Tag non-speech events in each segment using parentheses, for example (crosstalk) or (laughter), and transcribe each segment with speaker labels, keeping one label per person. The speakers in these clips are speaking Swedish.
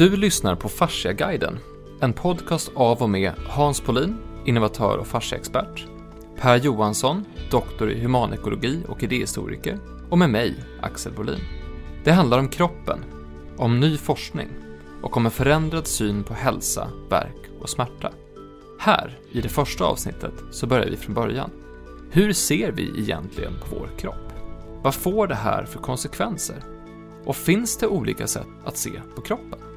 Speaker 1: Du lyssnar på Fasciaguiden, en podcast av och med Hans Polin, innovatör och fasciaexpert, Per Johansson, doktor i humanekologi och idéhistoriker, och med mig, Axel Bolin. Det handlar om kroppen, om ny forskning och om en förändrad syn på hälsa, verk och smärta. Här, i det första avsnittet, så börjar vi från början. Hur ser vi egentligen på vår kropp? Vad får det här för konsekvenser? Och finns det olika sätt att se på kroppen?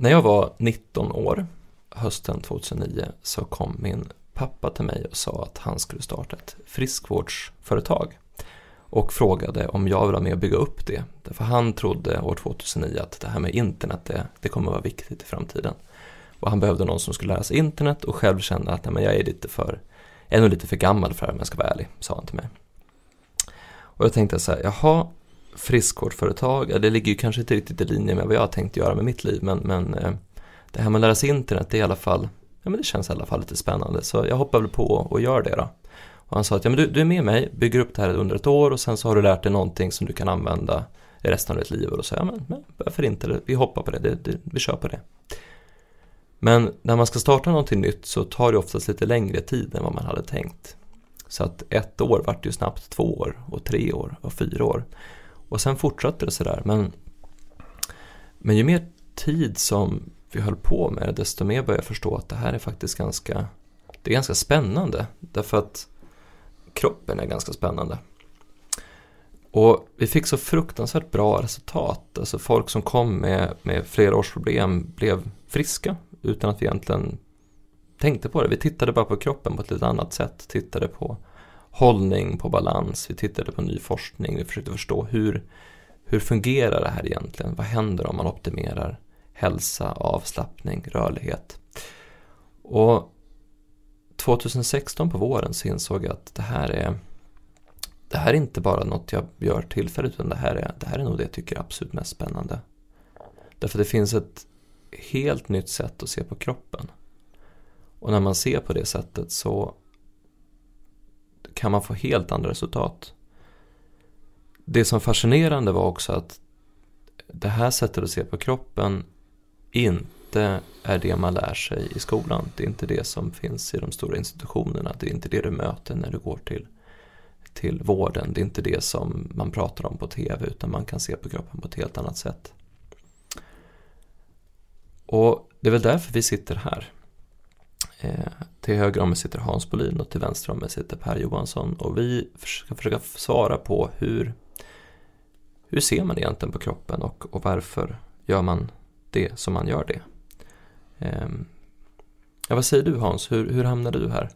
Speaker 2: När jag var 19 år, hösten 2009, så kom min pappa till mig och sa att han skulle starta ett friskvårdsföretag och frågade om jag ville vara med och bygga upp det. Därför han trodde år 2009 att det här med internet, det, det kommer att vara viktigt i framtiden. Och han behövde någon som skulle lära sig internet och själv kände att men jag är lite för, ännu lite för gammal för det här om jag ska vara ärlig, sa han till mig. Och jag tänkte så här, jaha, friskvårdsföretag, det ligger ju kanske inte riktigt i linje med vad jag har tänkt göra med mitt liv, men, men eh, det här med att lära sig internet, det är i alla fall, ja men det känns i alla fall lite spännande, så jag hoppar väl på och gör det då. Och han sa att ja, men du, du är med mig, bygger upp det här under ett år och sen så har du lärt dig någonting som du kan använda i resten av ditt liv. Och då sa jag, men, men varför inte, vi hoppar på det, det, det, vi kör på det. Men när man ska starta någonting nytt så tar det oftast lite längre tid än vad man hade tänkt. Så att ett år vart ju snabbt två år och tre år och fyra år. Och sen fortsatte det sådär. Men, men ju mer tid som vi höll på med det, desto mer började jag förstå att det här är faktiskt ganska, det är ganska spännande. Därför att kroppen är ganska spännande. Och vi fick så fruktansvärt bra resultat. Alltså folk som kom med, med flera års problem blev friska utan att vi egentligen tänkte på det. Vi tittade bara på kroppen på ett lite annat sätt. Tittade på hållning, på balans. Vi tittade på ny forskning. Vi försökte förstå hur, hur fungerar det här egentligen? Vad händer om man optimerar hälsa, avslappning, rörlighet? Och 2016 på våren så insåg jag att det här är det här är inte bara något jag gör tillfälligt utan det här är, det här är nog det jag tycker är absolut mest spännande. Därför det finns ett helt nytt sätt att se på kroppen. Och när man ser på det sättet så kan man få helt andra resultat. Det som fascinerande var också att det här sättet att se på kroppen inte är det man lär sig i skolan. Det är inte det som finns i de stora institutionerna. Det är inte det du möter när du går till, till vården. Det är inte det som man pratar om på tv utan man kan se på kroppen på ett helt annat sätt. Och det är väl därför vi sitter här. Eh, till höger om mig sitter Hans Bolin och till vänster om mig sitter Per Johansson och vi ska försöka svara på hur, hur ser man egentligen på kroppen och, och varför gör man det som man gör det. Eh, ja, vad säger du Hans, hur, hur hamnade du här?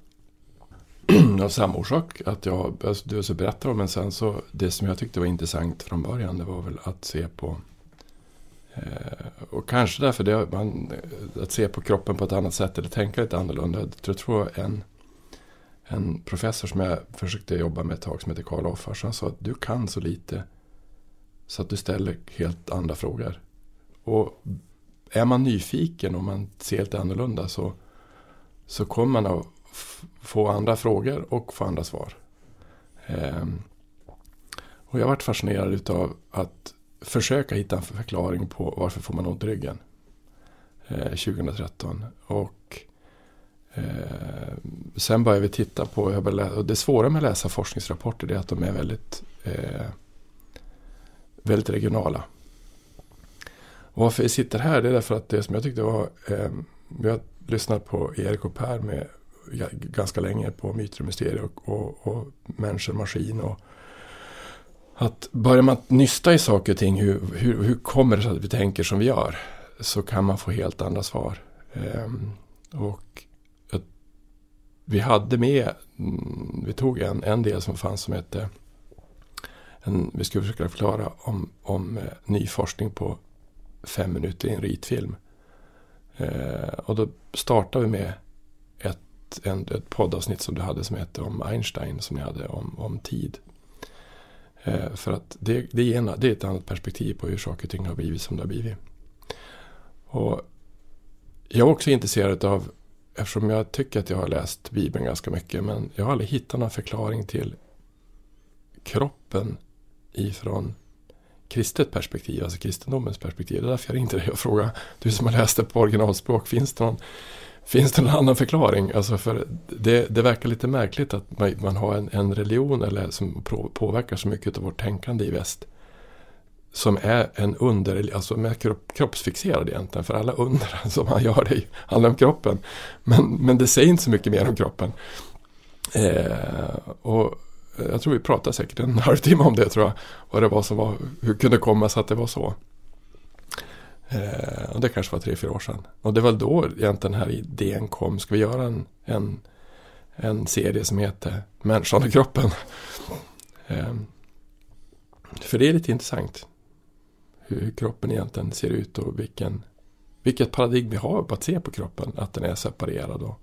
Speaker 2: (clears throat)
Speaker 3: Av samma orsak, att jag, alltså, du så berättar om men sen så det som jag tyckte var intressant från början det var väl att se på Eh, och kanske därför det, man, eh, att se på kroppen på ett annat sätt eller tänka lite annorlunda. Jag tror en, en professor som jag försökte jobba med ett tag som heter Karl Offars. Han sa att du kan så lite så att du ställer helt andra frågor. Och är man nyfiken och man ser lite annorlunda så, så kommer man att få andra frågor och få andra svar. Ehm, och jag varit fascinerad utav att försöka hitta en förklaring på varför får man ont i ryggen. Eh, 2013. Och eh, sen började vi titta på, och det svåra med att läsa forskningsrapporter är att de är väldigt, eh, väldigt regionala. Och varför vi sitter här det är därför att det som jag tyckte var, eh, vi har lyssnat på Erik och Per med ganska länge på myter och mysterier och, och, och människor, maskin och att börjar man nysta i saker och ting, hur, hur, hur kommer det sig att vi tänker som vi gör? Så kan man få helt andra svar. Ehm, och vi hade med, mm, vi tog en, en del som fanns som hette, en, vi skulle försöka förklara om, om eh, ny forskning på fem minuter i en ritfilm. Eh, och då startade vi med ett, en, ett poddavsnitt som du hade som hette om Einstein, som ni hade om, om tid. Eh, för att det, det, är det är ett annat perspektiv på hur saker och ting har blivit som det har blivit. Och jag är också intresserad av, eftersom jag tycker att jag har läst Bibeln ganska mycket, men jag har aldrig hittat någon förklaring till kroppen ifrån kristet perspektiv, alltså kristendomens perspektiv. Det är därför jag ringde dig och frågade, du som har läst det på originalspråk, finns det någon, finns det någon annan förklaring? Alltså för det, det verkar lite märkligt att man, man har en, en, religion eller som påverkar så mycket av vårt tänkande i väst. Som är en under, alltså med kropp, kroppsfixerad egentligen, för alla under (laughs) som man gör det handlar om kroppen. Men, men det säger inte så mycket mer om kroppen. Eh, och jag tror vi pratade säkert en (laughs) halvtimme om det tror jag. Vad det var som var, hur kunde det komma sig att det var så. Eh, och det kanske var tre, fyra år sedan. Och det var då egentligen den här idén kom. Ska vi göra en, en, en serie som heter Människan och kroppen? Eh, för det är lite intressant. Hur, hur kroppen egentligen ser ut och vilken, vilket paradigm vi har på att se på kroppen. Att den är separerad och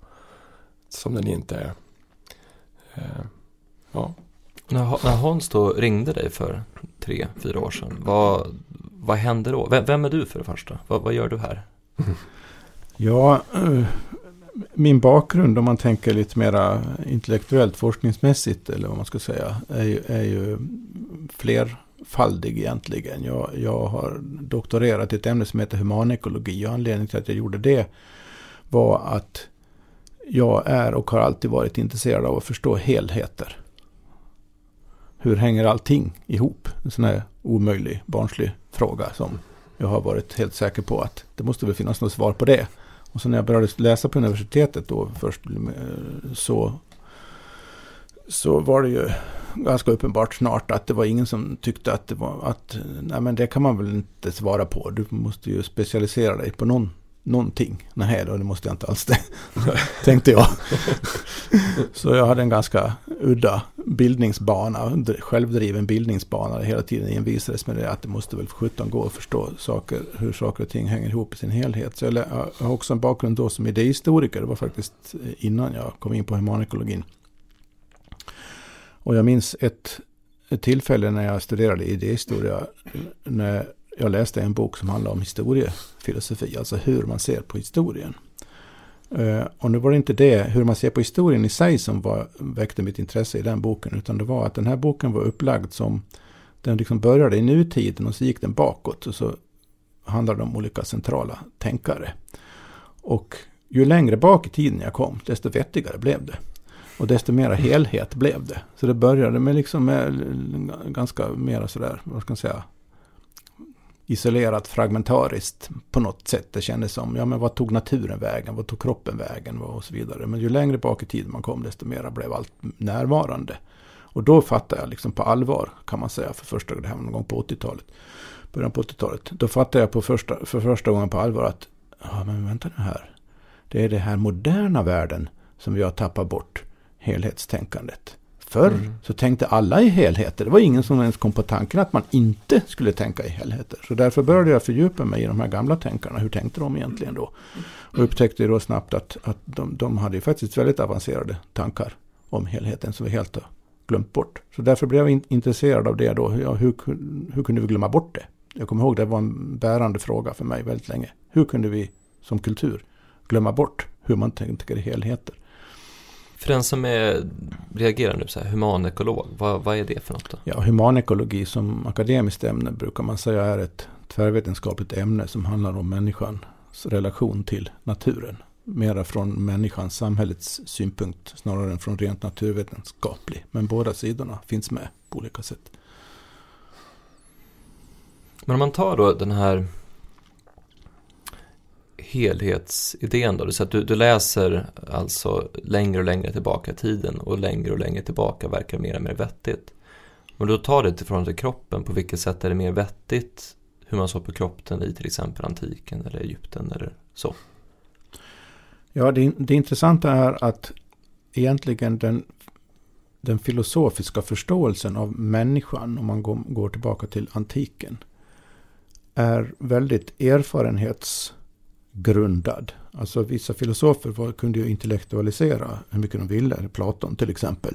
Speaker 3: som den inte är. Eh,
Speaker 2: ja. När, när Hans då ringde dig för tre, fyra år sedan, vad, vad händer då? Vem, vem är du för det första? Vad, vad gör du här? (laughs)
Speaker 4: Ja, eh, min bakgrund om man tänker lite mera intellektuellt forskningsmässigt eller vad man ska säga är ju, är ju flerfaldig egentligen. Jag, jag har doktorerat i ett ämne som heter humanekologi och anledningen till att jag gjorde det var att jag är och har alltid varit intresserad av att förstå helheter. Hur hänger allting ihop? En sån här omöjlig, barnslig fråga som jag har varit helt säker på att det måste väl finnas något svar på det. Och så när jag började läsa på universitetet då först eh, så, så var det ju ganska uppenbart snart att det var ingen som tyckte att det var att nej men det kan man väl inte svara på. Du måste ju specialisera dig på någon någonting. Nej då, det måste jag inte alls det. (laughs) Tänkte jag. (laughs) Så jag hade en ganska udda bildningsbana, självdriven bildningsbana. Hela tiden envisades med det att det måste väl för sjutton gå att förstå saker, hur saker och ting hänger ihop i sin helhet. Så jag har också en bakgrund då som idéhistoriker. Det var faktiskt innan jag kom in på humanekologin. Och jag minns ett, ett tillfälle när jag studerade idéhistoria. När jag läste en bok som handlar om historiefilosofi, alltså hur man ser på historien. Eh, och nu var det inte det, hur man ser på historien i sig, som var, väckte mitt intresse i den boken, utan det var att den här boken var upplagd som, den liksom började i nutiden och så gick den bakåt och så handlade det om olika centrala tänkare. Och ju längre bak i tiden jag kom, desto vettigare blev det. Och desto mera helhet blev det. Så det började med liksom med ganska mera sådär, vad ska man säga, isolerat fragmentariskt på något sätt. Det kändes som, ja men vad tog naturen vägen, vad tog kroppen vägen och så vidare. Men ju längre bak i tiden man kom desto mer blev allt närvarande. Och då fattade jag liksom på allvar kan man säga för första gången, det här var någon gång på 80-talet, början på 80-talet. Då fattade jag på första, för första gången på allvar att, ja men vänta nu här. Det är det här moderna världen som vi har tappat bort helhetstänkandet. Förr mm. så tänkte alla i helheter. Det var ingen som ens kom på tanken att man inte skulle tänka i helheter. Så därför började jag fördjupa mig i de här gamla tänkarna. Hur tänkte de egentligen då? Och upptäckte då snabbt att, att de, de hade faktiskt väldigt avancerade tankar om helheten som vi helt har glömt bort. Så därför blev jag in, intresserad av det då. Ja, hur, hur kunde vi glömma bort det? Jag kommer ihåg det var en bärande fråga för mig väldigt länge. Hur kunde vi som kultur glömma bort hur man tänker i helheter?
Speaker 2: För den som är, reagerar nu så här, humanekolog, vad, vad är det för något då?
Speaker 4: Ja, humanekologi som akademiskt ämne brukar man säga är ett tvärvetenskapligt ämne som handlar om människans relation till naturen. Mera från människans, samhällets synpunkt snarare än från rent naturvetenskaplig. Men båda sidorna finns med på olika sätt.
Speaker 2: Men om man tar då den här helhetsidén då? Så att du, du läser alltså längre och längre tillbaka i tiden och längre och längre tillbaka verkar mer och mer vettigt. Om du tar det ifrån till kroppen, på vilket sätt är det mer vettigt hur man såg på kroppen i till exempel antiken eller Egypten eller så?
Speaker 4: Ja, det, det intressanta är att egentligen den, den filosofiska förståelsen av människan, om man går, går tillbaka till antiken, är väldigt erfarenhets grundad. Alltså vissa filosofer var, kunde ju intellektualisera hur mycket de ville. Platon till exempel.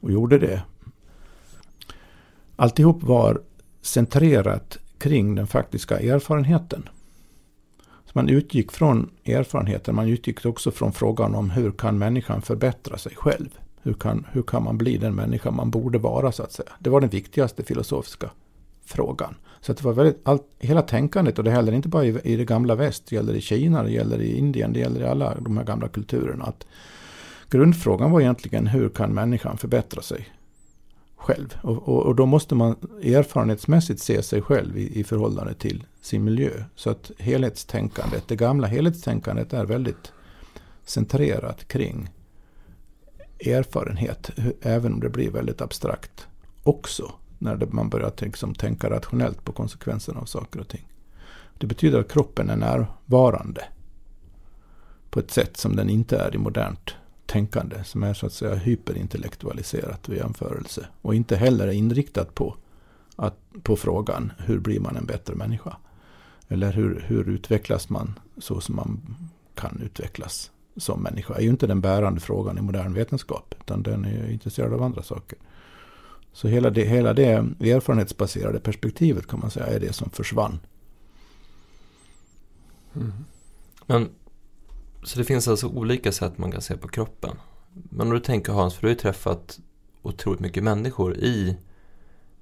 Speaker 4: Och gjorde det. Alltihop var centrerat kring den faktiska erfarenheten. Så man utgick från erfarenheten. Man utgick också från frågan om hur kan människan förbättra sig själv. Hur kan, hur kan man bli den människa man borde vara så att säga? Det var den viktigaste filosofiska frågan. Så att det var väldigt, allt, hela tänkandet och det gäller inte bara i, i det gamla väst, det gäller i Kina, det gäller i Indien, det gäller i alla de här gamla kulturerna. Att grundfrågan var egentligen hur kan människan förbättra sig själv? Och, och, och då måste man erfarenhetsmässigt se sig själv i, i förhållande till sin miljö. Så att helhetstänkandet, det gamla helhetstänkandet är väldigt centrerat kring erfarenhet, även om det blir väldigt abstrakt också när man börjar liksom, tänka rationellt på konsekvenserna av saker och ting. Det betyder att kroppen är närvarande på ett sätt som den inte är i modernt tänkande, som är så att säga hyperintellektualiserat vid jämförelse. Och inte heller är inriktat på, att, på frågan hur blir man en bättre människa? Eller hur, hur utvecklas man så som man kan utvecklas som människa? är ju inte den bärande frågan i modern vetenskap, utan den är intresserad av andra saker. Så hela det, hela det erfarenhetsbaserade perspektivet kan man säga är det som försvann.
Speaker 2: Mm. Men, så det finns alltså olika sätt man kan se på kroppen. Men om du tänker Hans, för du har ju träffat otroligt mycket människor i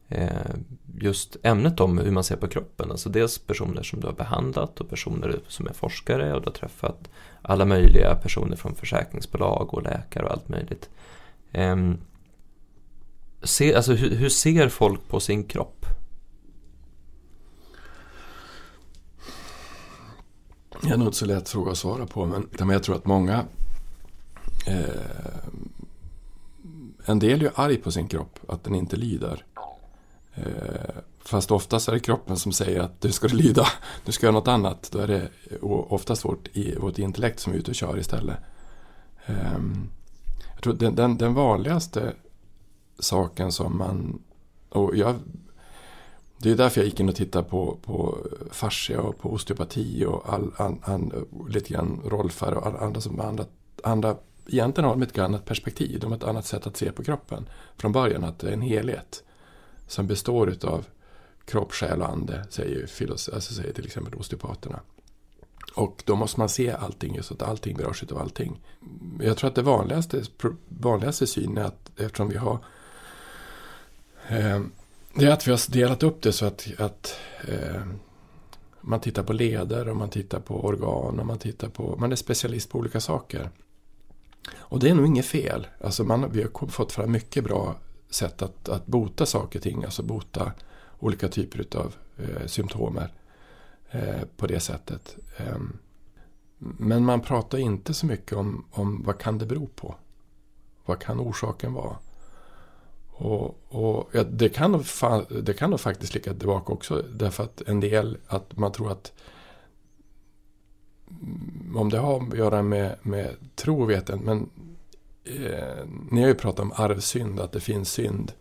Speaker 2: eh, just ämnet om hur man ser på kroppen. Alltså dels personer som du har behandlat och personer som är forskare och du har träffat alla möjliga personer från försäkringsbolag och läkare och allt möjligt. Eh, Se, alltså, hur, hur ser folk på sin kropp?
Speaker 3: Det är nog inte så lätt fråga att svara på. Men, jag tror att många... Eh, en del är ju arg på sin kropp, att den inte lyder. Eh, fast oftast är det kroppen som säger att du ska (laughs) lyda, du ska göra något annat. Då är det oftast vårt, vårt intellekt som är ute och kör istället. Eh, jag tror den, den, den vanligaste saken som man... Och jag, det är därför jag gick in och tittade på, på fascia och på osteopati och all, an, an, lite grann Rolfar och all, andra som andra, andra egentligen har de ett annat perspektiv. De har ett annat sätt att se på kroppen från början. Att det är en helhet som består av kropp, själ och ande, säger, filos, alltså säger till exempel osteopaterna. Och då måste man se allting, så att allting berörs av allting. Jag tror att det vanligaste, vanligaste synen är att eftersom vi har Eh, det är att vi har delat upp det så att, att eh, man tittar på leder och man tittar på organ och man tittar på, man är specialist på olika saker. Och det är nog inget fel. Alltså man, vi har fått fram mycket bra sätt att, att bota saker och ting, alltså bota olika typer av eh, symptomer eh, på det sättet. Eh, men man pratar inte så mycket om, om vad kan det bero på? Vad kan orsaken vara? Och, och ja, det, kan nog det kan nog faktiskt ligga tillbaka också. Därför att en del, att man tror att mm, om det har att göra med, med tro vet jag men eh, ni har ju pratat om arvsynd, att det finns synd.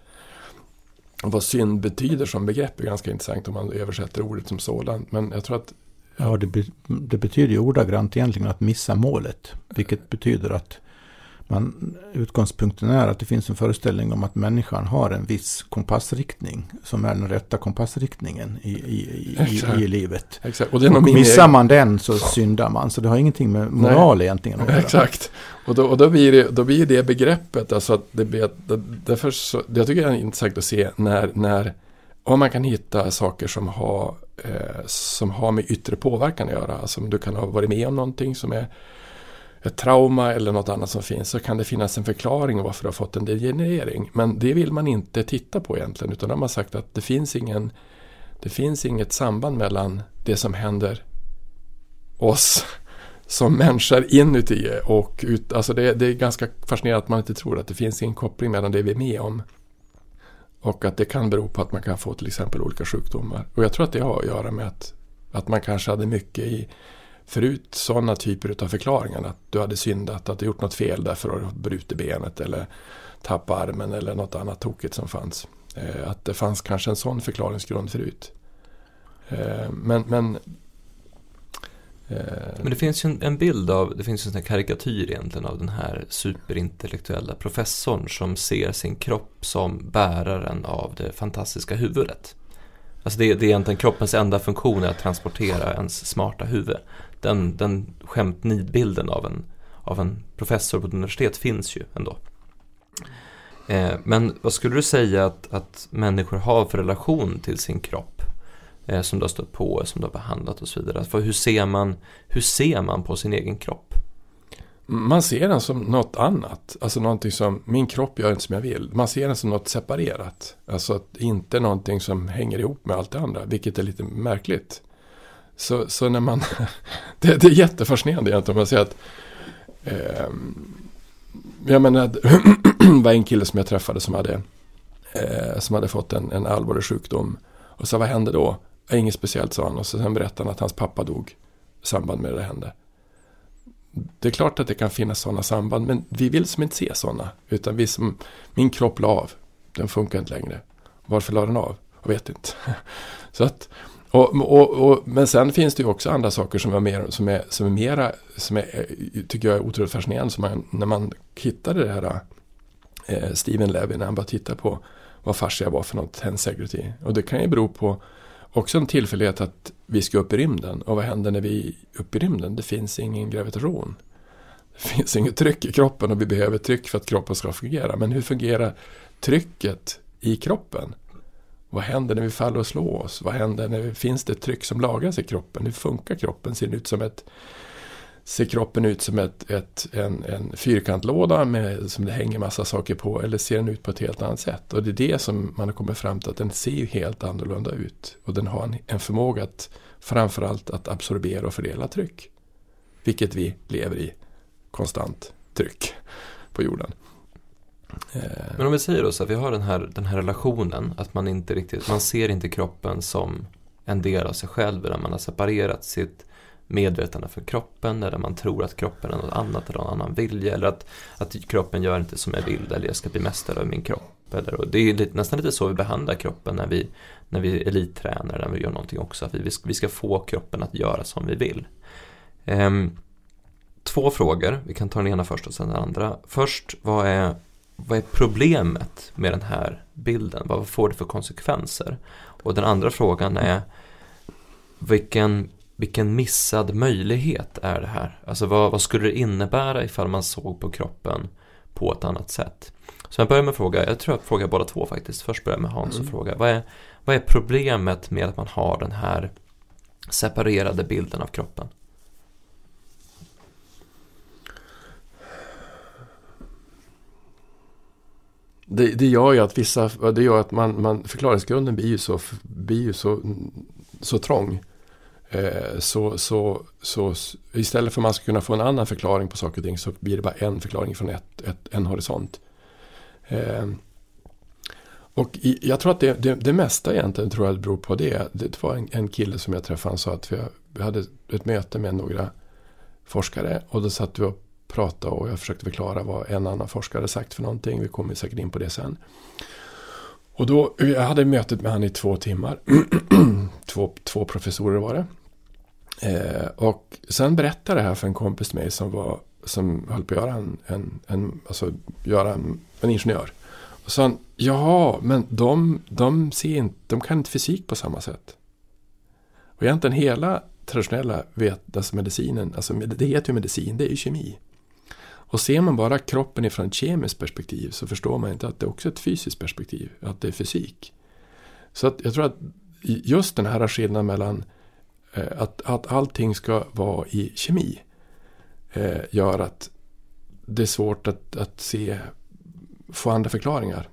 Speaker 3: Och vad synd betyder som begrepp är ganska intressant om man översätter ordet som sådant. Men jag tror att
Speaker 4: Ja, det, be, det betyder ju ordagrant egentligen att missa målet. Vilket betyder att man, utgångspunkten är att det finns en föreställning om att människan har en viss kompassriktning som är den rätta kompassriktningen i, i, i, i livet.
Speaker 3: Exakt. Och,
Speaker 4: det och missar man den så syndar man. Så det har ingenting med moral Nej. egentligen att
Speaker 3: göra. Exakt. Och då, och då, blir det, då blir det begreppet, alltså att det blir, därför så, jag tycker det är intressant att se när, när om man kan hitta saker som har, eh, som har med yttre påverkan att göra. Alltså om du kan ha varit med om någonting som är ett trauma eller något annat som finns så kan det finnas en förklaring varför du har fått en degenerering. Men det vill man inte titta på egentligen utan de har sagt att det finns, ingen, det finns inget samband mellan det som händer oss som människor inuti och ut. Alltså det, det är ganska fascinerande att man inte tror att det finns en koppling mellan det vi är med om och att det kan bero på att man kan få till exempel olika sjukdomar. Och jag tror att det har att göra med att, att man kanske hade mycket i förut sådana typer av förklaringar. Att du hade syndat, att du gjort något fel därför har du brutit benet eller tappat armen eller något annat tokigt som fanns. Eh, att det fanns kanske en sån förklaringsgrund förut. Eh, men, men
Speaker 2: eh, men det finns ju en, en, bild av, det finns ju en sån karikatyr egentligen av den här superintellektuella professorn som ser sin kropp som bäraren av det fantastiska huvudet. Alltså det, det är egentligen kroppens enda funktion är att transportera ens smarta huvud den, den skämt nidbilden av en, av en professor på ett universitet finns ju ändå. Eh, men vad skulle du säga att, att människor har för relation till sin kropp? Eh, som du har stött på, som du har behandlat och så vidare. För hur, ser man, hur ser man på sin egen kropp?
Speaker 3: Man ser den som något annat. Alltså någonting som, min kropp gör inte som jag vill. Man ser den som något separerat. Alltså inte någonting som hänger ihop med allt det andra. Vilket är lite märkligt. Så, så när man, (laughs) det, det är jättefascinerande egentligen. Man säger att, eh, jag menar, (clears throat) det var en kille som jag träffade som hade, eh, som hade fått en, en allvarlig sjukdom. Och så vad hände då? Inget speciellt sa han. Och så sen berättade han att hans pappa dog i samband med det där hände. Det är klart att det kan finnas sådana samband, men vi vill som inte se sådana. Utan vi som, min kropp la av, den funkar inte längre. Varför la den av? Jag vet inte. (laughs) Så att, och, och, och, men sen finns det ju också andra saker som är, mer, som är, som är mera, som är, tycker jag är otroligt fascinerande. Som man, när man hittade det här eh, Steven Levy, när han bara titta på vad fascia var för något, tensegrity. Och det kan ju bero på också en tillfällighet att vi ska upp i rymden. Och vad händer när vi är uppe i rymden? Det finns ingen gravitation. Det finns inget tryck i kroppen och vi behöver tryck för att kroppen ska fungera. Men hur fungerar trycket i kroppen? Vad händer när vi faller och slår oss? Vad händer när det finns det tryck som lagras i kroppen? Hur funkar kroppen? Ser ut som ett Ser kroppen ut som ett, ett, en, en fyrkantlåda med, som det hänger massa saker på eller ser den ut på ett helt annat sätt? Och det är det som man har kommit fram till att den ser ju helt annorlunda ut. Och den har en, en förmåga att framförallt att absorbera och fördela tryck. Vilket vi lever i konstant tryck på jorden.
Speaker 2: Eh. Men om vi säger då så att vi har den här, den här relationen att man inte riktigt, man ser inte kroppen som en del av sig själv Där man har separerat sitt medvetande för kroppen eller man tror att kroppen är något annat eller någon annan vilja eller att, att kroppen gör inte som jag vill eller jag ska bli mästare över min kropp. Eller, och det är lite, nästan lite så vi behandlar kroppen när vi, när vi elittränar när vi gör någonting också. Att vi, vi ska få kroppen att göra som vi vill. Ehm, två frågor, vi kan ta den ena först och sen den andra. Först, vad är, vad är problemet med den här bilden? Vad får det för konsekvenser? Och den andra frågan är vilken vilken missad möjlighet är det här? Alltså vad, vad, skulle det innebära ifall man såg på kroppen på ett annat sätt? Så jag börjar med att fråga, jag tror jag frågar båda två faktiskt. Först börjar jag med Hans mm. och fråga, vad är, vad är problemet med att man har den här separerade bilden av kroppen?
Speaker 3: Det, det gör ju att vissa, det gör att man, man förklaringsgrunden blir ju så, blir ju så, så trång. Eh, så, så, så istället för att man ska kunna få en annan förklaring på saker och ting så blir det bara en förklaring från ett, ett, en horisont. Eh, och jag tror att det, det, det, mesta egentligen tror jag beror på det. Det var en, en kille som jag träffade, han sa att vi, hade ett möte med några forskare och då satt vi upp prata och jag försökte förklara vad en annan forskare sagt för någonting. Vi kommer säkert in på det sen. Och då, jag hade mötet med han i två timmar. (clears throat) två, två professorer var det. Eh, och sen berättade det här för en kompis till mig som, var, som höll på att göra en, en, en, alltså göra en, en ingenjör. Och sa han, jaha, men de, de, ser inte, de kan inte fysik på samma sätt. Och egentligen hela traditionella vetenskapsmedicinen, alltså det heter ju medicin, det är ju kemi. Och ser man bara kroppen ifrån ett kemiskt perspektiv så förstår man inte att det också är ett fysiskt perspektiv, att det är fysik. Så att jag tror att just den här skillnaden mellan eh, att, att allting ska vara i kemi eh, gör att det är svårt att, att se, få andra förklaringar.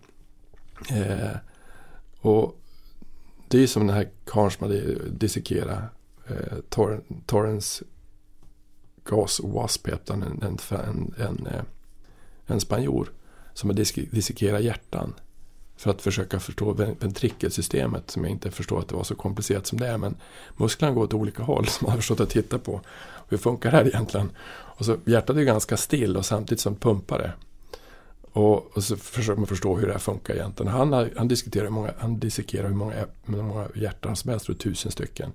Speaker 3: Eh, och det är som den här karln som hade dissekerat eh, Tor Torrens Gas Wasp heter en, en, en, en, eh, en spanjor som har dissekerat hjärtan för att försöka förstå ventrikelsystemet som jag inte förstår att det var så komplicerat som det är. Men musklerna går åt olika håll (laughs) som man har förstått att titta på. Hur funkar det här egentligen? Och så hjärtat är ganska still och samtidigt som pumpar det. Och, och, så försöker man förstå hur det här funkar egentligen. Han, har, han, diskuterar hur många, han dissekerar hur många, hur många hjärtan som helst, tusen stycken.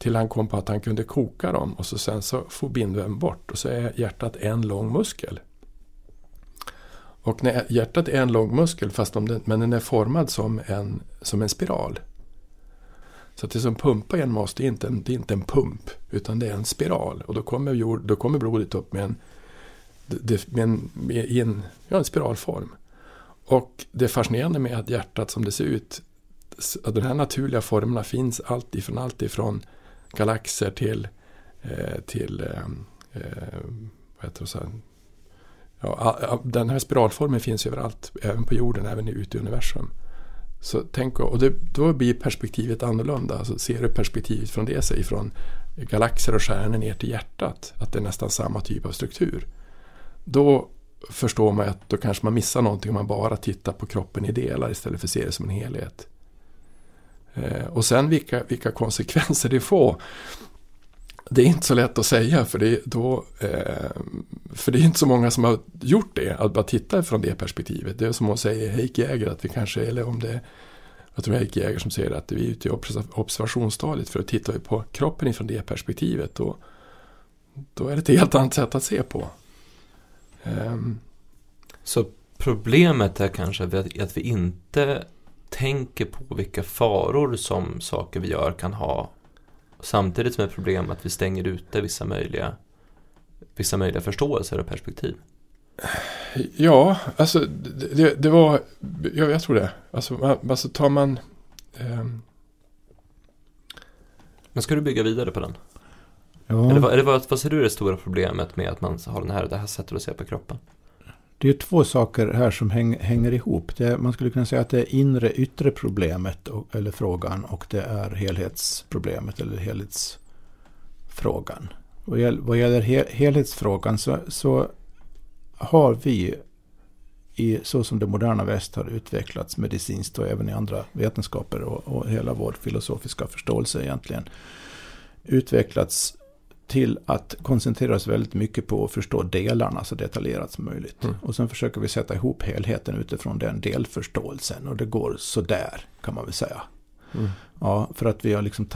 Speaker 3: Till han kom på att han kunde koka dem och så sen så får bindväven bort och så är hjärtat en lång muskel. Och när hjärtat är en lång muskel, fast om den, men den är formad som en, som en spiral. Så att det som pumpar genom oss, det är, inte en, det är inte en pump, utan det är en spiral. Och då kommer, jord, då kommer blodet upp med en, med en, med en, ja, en spiralform. Och det är fascinerande med att hjärtat som det ser ut, att de här naturliga formerna finns alltifrån, alltifrån allt ifrån galaxer till, eh, till ehm, eh, vad heter det, så här, ja, den här spiralformen finns överallt, även på jorden, även ute i universum. Så tänk, och det, då blir perspektivet annorlunda. Alltså ser du perspektivet från det, sig från galaxer och stjärnor ner till hjärtat, att det är nästan samma typ av struktur. Då förstår man att då kanske man missar någonting om man bara tittar på kroppen i delar istället för att se det som en helhet. Eh, och sen vilka, vilka konsekvenser det får. Det är inte så lätt att säga för det, då, eh, för det är inte så många som har gjort det, att bara titta från det perspektivet. Det är som att säga Heikki Jäger att vi kanske, eller om det jag tror Heikki Jäger som säger att vi är ute i observationsstadiet för att titta på kroppen ifrån det perspektivet. Då, då är det ett helt annat sätt att se på.
Speaker 2: Um. Så problemet är kanske att vi inte tänker på vilka faror som saker vi gör kan ha. Samtidigt som ett problem att vi stänger ute vissa möjliga, vissa möjliga förståelser och perspektiv.
Speaker 3: Ja, alltså det, det var, ja, jag tror det. Alltså, alltså tar man... Um...
Speaker 2: Men ska du bygga vidare på den? Ja. Eller, vad, eller vad, vad ser du är det stora problemet med att man har den här, det här sättet att se på kroppen?
Speaker 4: Det är två saker här som häng, hänger ihop. Det, man skulle kunna säga att det är inre yttre problemet och, eller frågan och det är helhetsproblemet eller helhetsfrågan. Och vad gäller hel, helhetsfrågan så, så har vi i, så som det moderna väst har utvecklats medicinskt och även i andra vetenskaper och, och hela vår filosofiska förståelse egentligen utvecklats till att koncentrera oss väldigt mycket på att förstå delarna så detaljerat som möjligt. Mm. Och sen försöker vi sätta ihop helheten utifrån den delförståelsen. Och det går sådär kan man väl säga. Mm. Ja, för att vi har liksom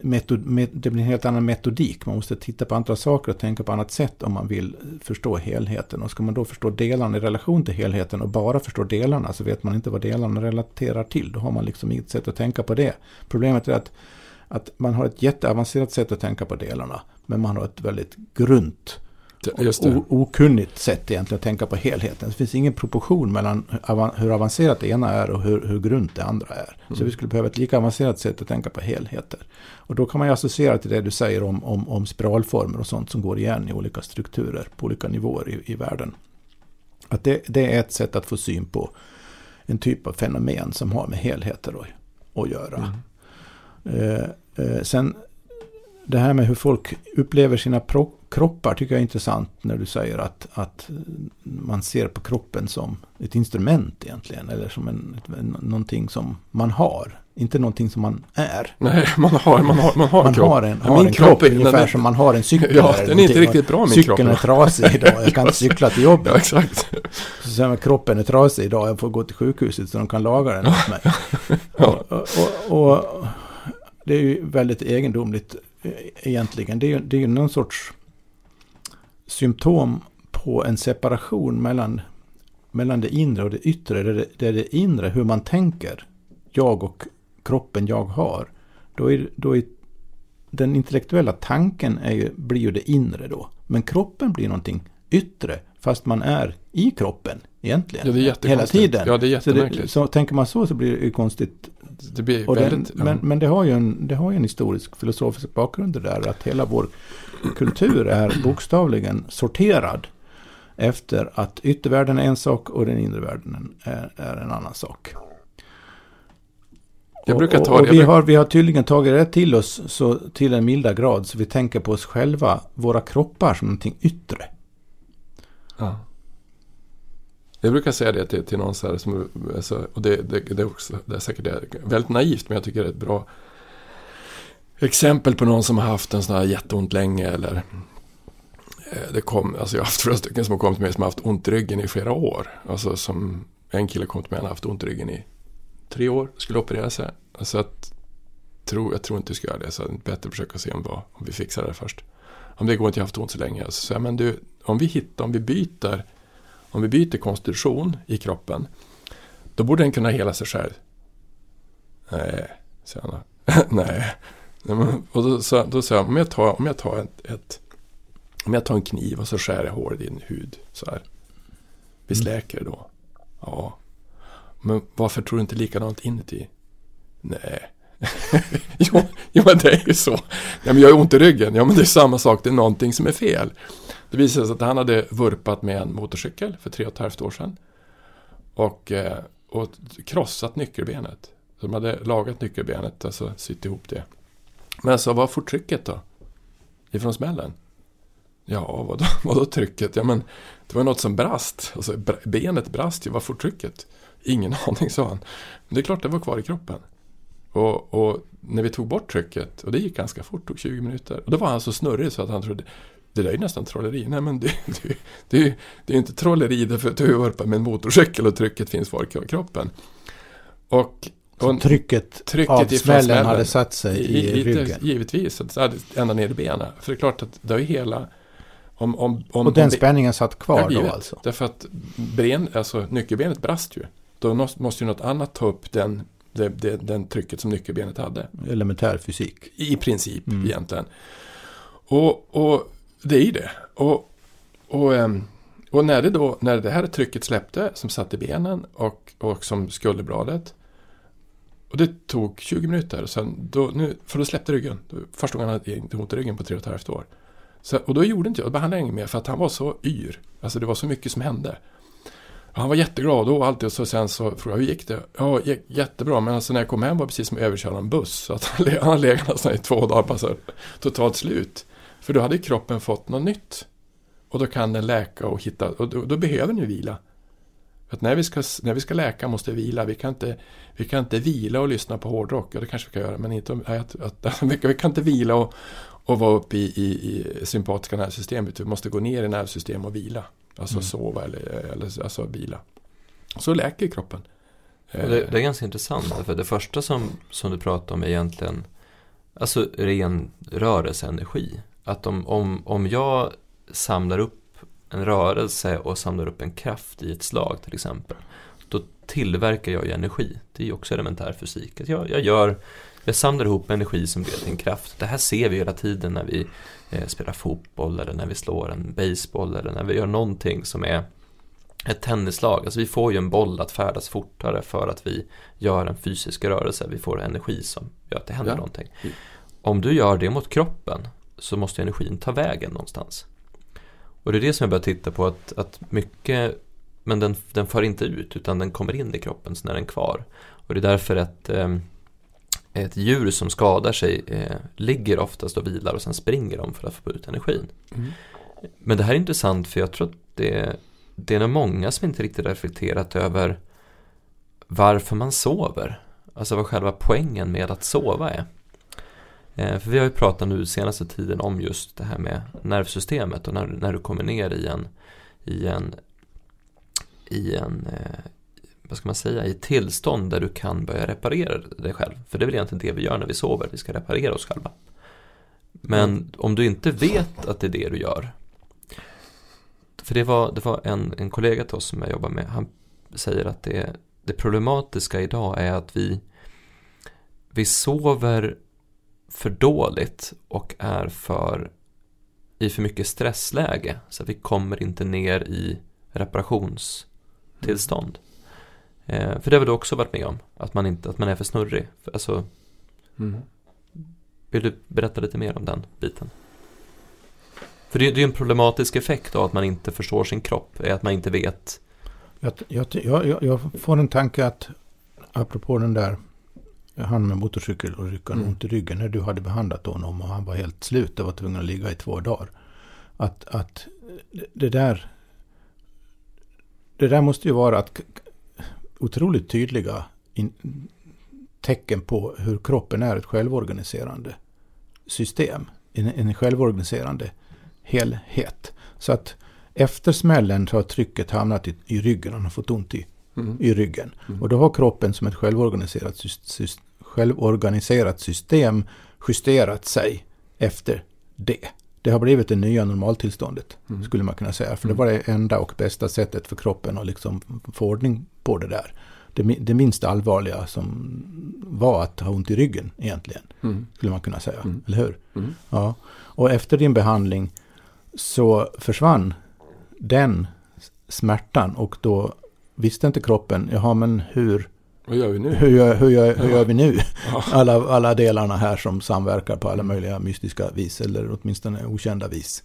Speaker 4: metod, met, det blir en helt annan metodik. Man måste titta på andra saker och tänka på annat sätt om man vill förstå helheten. Och ska man då förstå delarna i relation till helheten och bara förstå delarna så vet man inte vad delarna relaterar till. Då har man liksom inget sätt att tänka på det. Problemet är att att man har ett jätteavancerat sätt att tänka på delarna. Men man har ett väldigt grunt okunnigt sätt egentligen att tänka på helheten. Det finns ingen proportion mellan hur avancerat det ena är och hur, hur grunt det andra är. Mm. Så vi skulle behöva ett lika avancerat sätt att tänka på helheter. Och då kan man ju associera till det du säger om, om, om spiralformer och sånt som går igen i olika strukturer på olika nivåer i, i världen. Att det, det är ett sätt att få syn på en typ av fenomen som har med helheter att, att göra. Mm. Eh, eh, sen det här med hur folk upplever sina kroppar tycker jag är intressant när du säger att, att man ser på kroppen som ett instrument egentligen. Eller som en, någonting som man har. Inte någonting som man är.
Speaker 3: Nej, man har, man har, man har
Speaker 4: man
Speaker 3: en kropp.
Speaker 4: Har en, har min en kropp, kropp ungefär är, som man har en cykel.
Speaker 3: Ja, den är inte riktigt bra min
Speaker 4: Cykeln
Speaker 3: kropp.
Speaker 4: är trasig idag, jag kan inte (laughs) cykla till jobbet.
Speaker 3: Ja, exakt.
Speaker 4: Så säger man kroppen är trasig idag, jag får gå till sjukhuset så de kan laga den åt mig. ja. och, och, och det är ju väldigt egendomligt eh, egentligen. Det är ju, det är ju någon sorts symptom på en separation mellan, mellan det inre och det yttre. Det är det, det är det inre, hur man tänker, jag och kroppen jag har. Då är, då är den intellektuella tanken är ju, blir ju det inre då. Men kroppen blir någonting yttre, fast man är i kroppen egentligen.
Speaker 3: Ja, det är jättekonstigt.
Speaker 4: Hela tiden.
Speaker 3: Ja, det är jättemärkligt.
Speaker 4: Så, det, så tänker man så så blir det ju konstigt
Speaker 3: det blir väldigt,
Speaker 4: den, men, men det har, ju en, det har ju en historisk filosofisk bakgrund det där. Att hela vår kultur är bokstavligen sorterad. Efter att yttervärlden är en sak och den inre världen är, är en annan sak.
Speaker 3: Jag brukar ta
Speaker 4: och, och vi, har, vi har tydligen tagit det till oss så till en milda grad. Så vi tänker på oss själva, våra kroppar som någonting yttre.
Speaker 3: Ja. Jag brukar säga det till, till någon så här som, alltså, och det, det, det, är också, det är säkert det, väldigt naivt men jag tycker det är ett bra exempel på någon som har haft en sån här jätteont länge eller eh, det kom, alltså jag har haft flera stycken som har kommit till mig som har haft ont i ryggen i flera år. Alltså som en kille kom till mig och har haft ont i ryggen i tre år, skulle operera sig. Alltså att, tro, jag tror inte du ska göra det, så det är bättre att försöka se om, vad, om vi fixar det först. Om det går inte, jag har haft ont så länge. Så, så men du, om vi hittar, om vi byter om vi byter konstitution i kroppen, då borde den kunna hela sig själv. Nej, säger han. (laughs) Nej. Och då, så, då sa jag, om jag tar, om jag tar ett, ett, om jag tar en kniv och så skär jag hål i din hud så här. Visst
Speaker 4: Mm.
Speaker 3: läker det då? Ja. Men varför tror du inte likadant inuti? Nej. (laughs) jo, jo, men det är ju så. Ja, men jag har ont i ryggen. Ja, men det är samma sak. Det är någonting som är fel. Det visade sig att han hade vurpat med en motorcykel för tre och ett halvt år sedan. Och, eh, och krossat nyckelbenet. De hade lagat nyckelbenet, alltså sytt ihop det. Men så vad får trycket då? Ifrån smällen? Ja, vadå, (laughs) vadå trycket? Ja, men det var något som brast. Alltså, benet brast ju, vad får trycket? Ingen (laughs) aning, sa han. Men det är klart, det var kvar i kroppen. Och, och när vi tog bort trycket, och det gick ganska fort, tog 20 minuter. Och då var han så snurrig så att han trodde, det där är ju nästan trolleri. Nej, men det, (laughs) det, det, det är ju inte trolleri därför att du är uppe med en motorcykel och trycket finns kvar i kroppen. Och, och
Speaker 4: trycket,
Speaker 3: trycket
Speaker 4: av smällen, hade satt sig i,
Speaker 3: i, lite,
Speaker 4: ryggen.
Speaker 3: Givetvis, ända ner i benen. För det är klart att det har ju hela... Om, om, om,
Speaker 4: Och den
Speaker 3: om,
Speaker 4: spänningen satt kvar
Speaker 3: Ja,
Speaker 4: då
Speaker 3: givet.
Speaker 4: alltså?
Speaker 3: Därför att ben, alltså, nyckelbenet brast ju. Då måste ju något annat ta upp den, det, det, den trycket som nyckelbenet hade.
Speaker 4: Elementär fysik.
Speaker 3: I princip
Speaker 4: Mm.
Speaker 3: egentligen. Och, och det är ju det. Och, och, ehm, och när, det då, när det här trycket släppte som satt i benen och, och som skulderbladet. Och det tog 20 minuter. Och sen då, nu, för då släppte ryggen. Första gången hade inte ont i ryggen på tre och ett halvt år. Så, och då gjorde inte jag, då behandlade jag inget mer för att han var så yr. Alltså det var så mycket som hände. Och han var jätteglad då alltid och så sen så frågade jag hur gick det? Ja, jättebra men alltså när jag kom hem var det precis som att överköra en buss. Så att han han hade legat nästan i två dagar alltså, totalt slut. För då hade ju kroppen fått något nytt. Och då kan den läka och hitta, och då, då behöver den ju vila. För att när vi, ska, när vi ska läka måste vi vila. Vi kan inte, vi kan inte vila och lyssna på hårdrock. Ja, det kanske vi kan göra, men inte om, nej, att, att, (laughs) vi, kan, vi kan inte vila och, och vara uppe i, i, i sympatiska nervsystemet. Vi måste gå ner i nervsystemet och vila. Alltså
Speaker 4: Mm.
Speaker 3: sova eller, eller alltså vila. Så läker kroppen.
Speaker 2: Det, det är ganska intressant, för det första som, som du pratar om är egentligen alltså ren rörelseenergi. Att om, om, om jag samlar upp en rörelse och samlar upp en kraft i ett slag till exempel, då tillverkar jag ju energi. Det är ju också elementär fysik. Att jag, jag, gör, jag samlar ihop energi som blir till en kraft. Det här ser vi hela tiden när vi eh, spelar fotboll eller när vi slår en baseball eller när vi gör någonting som är ett tennislag. Alltså vi får ju en boll att färdas fortare för att vi gör en fysisk rörelse. Vi får energi som gör att det händer
Speaker 3: Ja.
Speaker 2: någonting. Om du gör det mot kroppen så måste energin ta vägen någonstans. Och det är det som jag börjar titta på att, att mycket, men den, den far inte ut utan den kommer in i kroppen så när den är kvar. Och det är därför att eh, ett djur som skadar sig eh, ligger oftast och vilar och sen springer de för att få ut energin.
Speaker 3: Mm.
Speaker 2: Men det här är intressant för jag tror att det, det är nog många som inte riktigt reflekterat över varför man sover. Alltså vad själva poängen med att sova är. Eh, för vi har ju pratat nu senaste tiden om just det här med nervsystemet och när, när du kommer ner i en, i en, i en eh, vad ska man säga, i tillstånd där du kan börja reparera dig själv. För det är väl egentligen det vi gör när vi sover, vi ska reparera oss själva. Men om du inte vet att det är det du gör. För det var, det var en, en kollega till oss som jag jobbar med, han säger att det, det problematiska idag är att vi, vi sover för dåligt och är för i för mycket stressläge. Så att vi kommer inte ner i reparationstillstånd. Eh, för det har du också varit med om? Att man, inte, att man är för snurrig? Alltså,
Speaker 3: Mm.
Speaker 2: vill du berätta lite mer om den biten? För det, det är ju en problematisk effekt av att man inte förstår sin kropp, är att man inte vet.
Speaker 4: Jag, jag, jag, jag får en tanke att, apropå den där, han med motorcykel och ryckan
Speaker 3: Mm.
Speaker 4: ont i ryggen, när du hade behandlat honom och han var helt slut och var tvungen att ligga i två dagar. Att, att det där, det där måste ju vara att otroligt tydliga in, tecken på hur kroppen är ett självorganiserande system. En, en självorganiserande helhet. Så att efter smällen så har trycket hamnat i, i ryggen. Han har fått ont i,
Speaker 3: Mm.
Speaker 4: i ryggen.
Speaker 3: Mm.
Speaker 4: Och då har kroppen som ett självorganiserat, självorganiserat system justerat sig efter det. Det har blivit det nya normaltillståndet,
Speaker 3: Mm.
Speaker 4: skulle man kunna säga. För det
Speaker 3: Mm.
Speaker 4: var det enda och bästa sättet för kroppen att liksom få ordning på det där. Det, det minst allvarliga som var att ha ont i ryggen egentligen,
Speaker 3: Mm.
Speaker 4: skulle man kunna säga.
Speaker 3: Mm.
Speaker 4: Eller hur?
Speaker 3: Mm.
Speaker 4: Ja. Och efter din behandling så försvann den smärtan och då visste inte kroppen, jaha men hur,
Speaker 3: Vad gör vi nu?
Speaker 4: hur, gör, hur, gör, hur gör vi nu?
Speaker 3: Ja.
Speaker 4: Alla, alla delarna här som samverkar på alla möjliga mystiska vis eller åtminstone okända vis.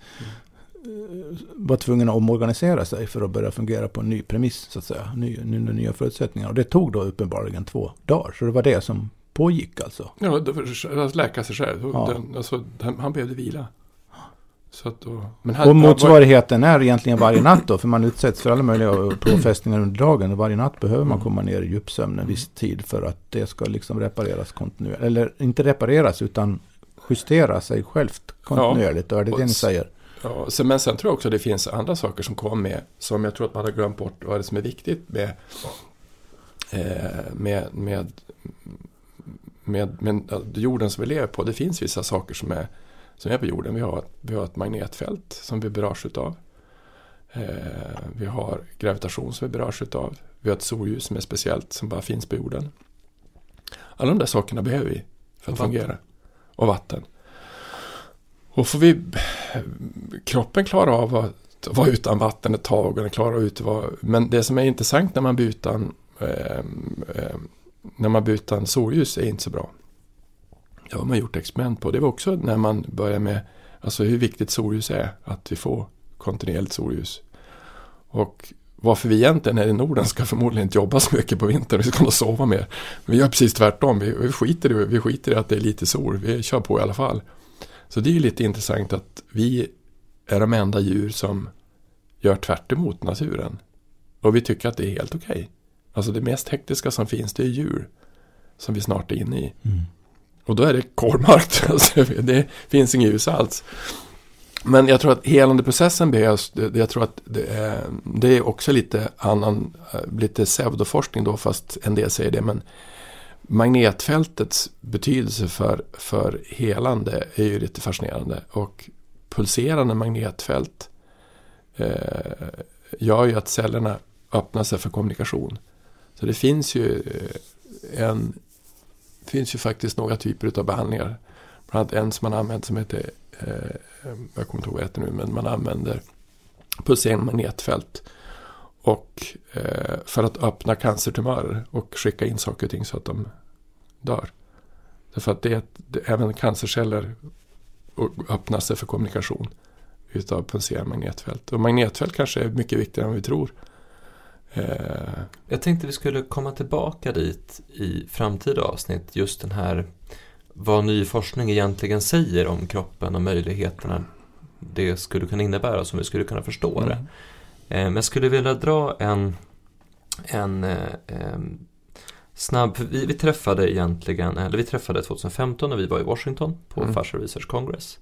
Speaker 4: Eh, Var tvungna att omorganisera sig för att börja fungera på en ny premiss så att säga. Ny, ny, nya förutsättningar. Och det tog då uppenbarligen två dagar. Så det var det som pågick alltså.
Speaker 3: Ja, att läka sig själv.
Speaker 4: Ja.
Speaker 3: Den, alltså, han behövde vila. Så att då, men han,
Speaker 4: Och motsvarigheten är egentligen varje natt då, för man utsätts för alla möjliga påfrestningar under dagen. Och varje natt behöver man
Speaker 3: Mm.
Speaker 4: komma ner i djupsömn en viss tid för att det ska liksom repareras kontinuerligt. Eller inte repareras, utan justera sig självt kontinuerligt. Och är det det ni säger?
Speaker 3: Ja, sen, men sen tror jag också det finns andra saker som kom med som jag tror att man har glömt bort vad det som är viktigt med eh, med, med, med, med jorden som vi lever på. Det finns vissa saker som är, som är på jorden. Vi har, vi har ett magnetfält som vi berörs utav. Eh, vi har gravitation som vi berörs utav. Vi har ett solljus som är speciellt som bara finns på jorden. Alla de där sakerna behöver vi för att
Speaker 2: Och vatten.
Speaker 3: fungera. Och vatten. Och får vi kroppen klarar av att vara utan vatten ett tag och den klarar ut att vara, men det som är intressant när man blir utan eh, eh, när man blir utan solljus är inte så bra. Det har man gjort experiment på. Det var också när man började med alltså hur viktigt solljus är, att vi får kontinuerligt solljus. Och varför vi egentligen här i Norden ska förmodligen inte jobba så mycket på vintern, vi ska nog sova mer. Men vi gör precis tvärtom, vi, vi, skiter i, vi skiter i att det är lite sol, vi kör på i alla fall. Så det är ju lite intressant att vi är de enda djur som gör tvärt emot naturen. Och vi tycker att det är helt okej. Alltså det mest hektiska som finns det är djur. Som vi snart är inne i. Mm. Och då är det kolmarkt. (laughs) Alltså, det finns inget ljus alls. Men jag tror att helandeprocessen behövs. Jag tror att det är, det är också lite annan, eh, lite pseudoforskning då fast en del säger det. Men magnetfältets betydelse för, för helande är ju lite fascinerande. Och pulserande magnetfält eh, gör ju att cellerna öppnar sig för kommunikation. Så det finns ju eh, en det finns ju faktiskt några typer av behandlingar. Bland annat en som man använder som heter, eh, jag kommer inte ihåg vad det heter nu, men man använder pulserande magnetfält. Och eh, för att öppna cancertumörer och skicka in saker och ting så att de dör. Därför att det, är det, även cancerceller öppnar sig för kommunikation utav pulserande magnetfält. Och magnetfält kanske är mycket viktigare än vi tror. Eh,
Speaker 2: Jag tänkte vi skulle komma tillbaka dit i framtida avsnitt. Just den här vad ny forskning egentligen säger om kroppen och möjligheterna det skulle kunna innebära som vi skulle kunna förstå det.
Speaker 3: mm.
Speaker 2: Eh, Men jag skulle vilja dra en, en eh, snabb, vi, vi träffade egentligen, eller vi träffade 2015 när vi var i Washington på
Speaker 3: Mm.
Speaker 2: Fascia Research Congress.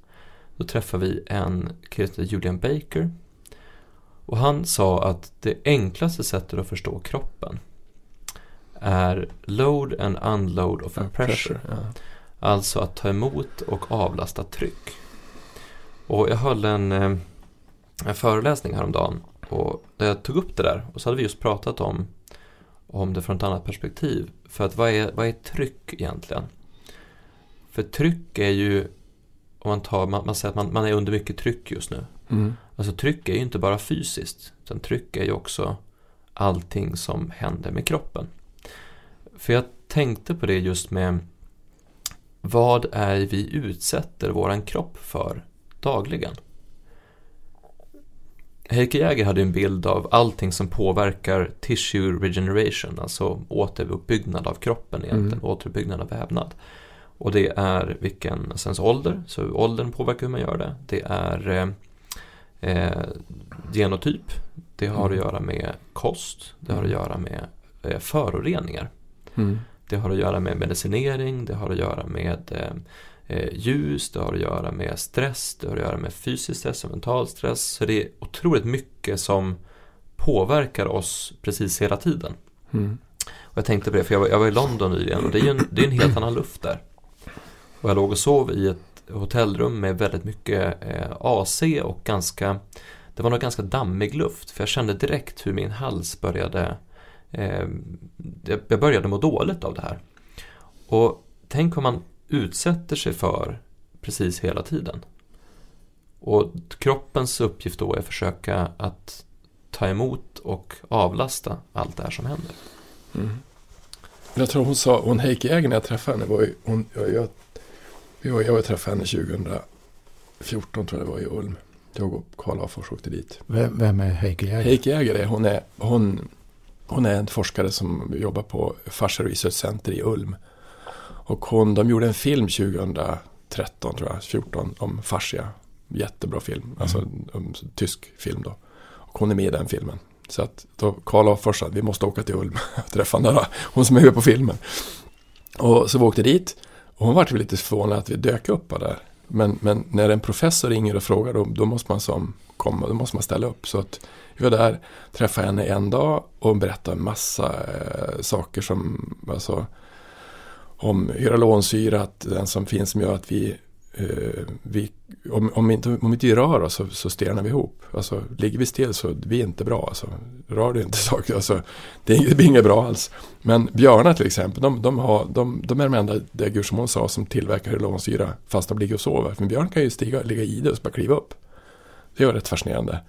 Speaker 2: Då träffade vi en kille Julian Baker. Och han sa att det enklaste sättet att förstå kroppen är load and unload of a
Speaker 3: Ja,
Speaker 2: pressure.
Speaker 3: ja.
Speaker 2: Alltså att ta emot och avlasta tryck. Och jag höll en, eh, en föreläsning häromdagen och där jag tog upp det där och så hade vi just pratat om, om det från ett annat perspektiv. För att vad är, vad är tryck egentligen? För tryck är ju, om man, tar, man, man säger att man, man är under mycket tryck just nu.
Speaker 3: Mm.
Speaker 2: Alltså tryck är ju inte bara fysiskt, utan tryck är ju också allting som händer med kroppen. För jag tänkte på det just med vad är vi utsätter våran kropp för dagligen? Heike Jäger hade en bild av allting som påverkar tissue regeneration, alltså återuppbyggnad av kroppen egentligen,
Speaker 3: Mm.
Speaker 2: återuppbyggnad av vävnad. Och det är vilken, sen så ålder, så åldern påverkar hur man gör det. Det är eh, genotyp, det har
Speaker 3: Mm.
Speaker 2: att göra med kost, det har att göra med eh, föroreningar.
Speaker 3: Mm.
Speaker 2: Det har att göra med medicinering, det har att göra med eh, eh, ljus, det har att göra med stress, det har att göra med fysisk stress och mental stress. Så det är otroligt mycket som påverkar oss precis hela tiden.
Speaker 3: Mm.
Speaker 2: Och jag tänkte på det, för jag var, jag var i London nyligen och det är ju en, det är en helt annan luft där. Och jag låg och sov i ett hotellrum med väldigt mycket eh, AC och ganska, det var nog ganska dammig luft. För jag kände direkt hur min hals började, eh, jag började må dåligt av det här. Och tänk om man utsätter sig för precis hela tiden. Och kroppens uppgift då är att försöka att ta emot och avlasta allt det här som händer.
Speaker 3: Mm. Jag tror hon sa, hon Heike äger när jag träffade henne, var ju, hon, jag, jag, jag, var- jag träffade henne 2014 tror jag det var i Ulm. Jag och Karl Afors åkte dit.
Speaker 4: Vem, vem är Heike Jäger?
Speaker 3: Heike Jäger är, hon är, hon, hon är en forskare som jobbar på Fascia Research Center i Ulm. Och hon, de gjorde en film 2013 tror jag, 14 om fascia. Jättebra film, alltså en tysk film då. Och hon är med i den filmen. Så att då Karl Afors sa att vi måste åka till Ulm (laughs) och träffa där, hon som är med på filmen. Och så vi åkte dit och hon vart typ väl lite förvånad att vi dök upp där. Men, men när en professor ringer och frågar då, då måste man som komma, då måste man ställa upp. Så att vi var där, träffade henne en dag och hon berättade en massa eh, saker som, alltså om hyaluronsyra, att den som finns som gör att vi, Eh, vi om, om, inte, om inte vi rör oss så, så stelnar vi ihop. Alltså ligger vi still så vi är inte bra. Alltså, rör du inte (laughs) saker, alltså, det, är- det blir inget bra alls. Men björnar till exempel, de, de, har, de, de är de enda däggdjur som hon sa som tillverkar hyalonsyra fast de ligger och sover. För en björn kan ju stiga, ligga i det och bara kliva upp. Det var rätt fascinerande.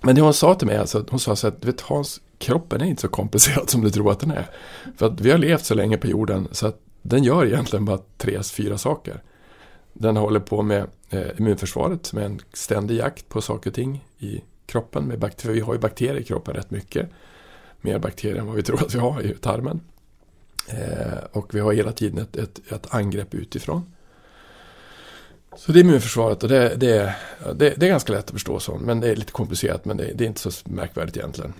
Speaker 3: Men det hon sa till mig, alltså, hon sa så att vet, Hans, kroppen är inte så komplicerad (laughs) som du tror att den är. För att vi har levt så länge på jorden så att den gör egentligen bara tre, fyra saker. Den håller på med eh, immunförsvaret med en ständig jakt på saker och ting i kroppen. Med bakterier. Vi har ju bakterier i kroppen rätt mycket. Mer bakterier än vad vi tror att vi har i tarmen. Eh, och vi har hela tiden ett, ett, ett angrepp utifrån. Så det är immunförsvaret och det, det, är- det, det är ganska lätt att förstå så. Men det är lite komplicerat men det, det är inte så märkvärdigt egentligen.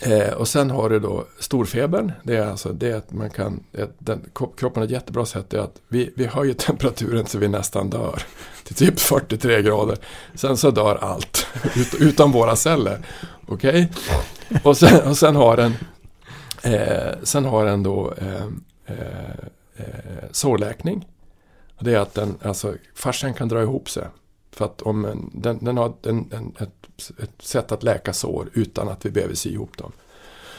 Speaker 3: Eh, och sen har du då storfebern. Det är alltså det att man kan, det, den, kroppen har ett jättebra sätt är att vi, vi höjer temperaturen så vi nästan dör. (laughs) Till typ 43 grader. Sen så dör allt. (laughs) Ut, utan våra celler. Okej? Och, sen, och sen har den eh, Sen har den då ehm, eh, eh, sårläkning. Det är att den, alltså fascian kan dra ihop sig. För att om en, den, den har en, en, ett, ett sätt att läka sår utan att vi behöver sy ihop dem.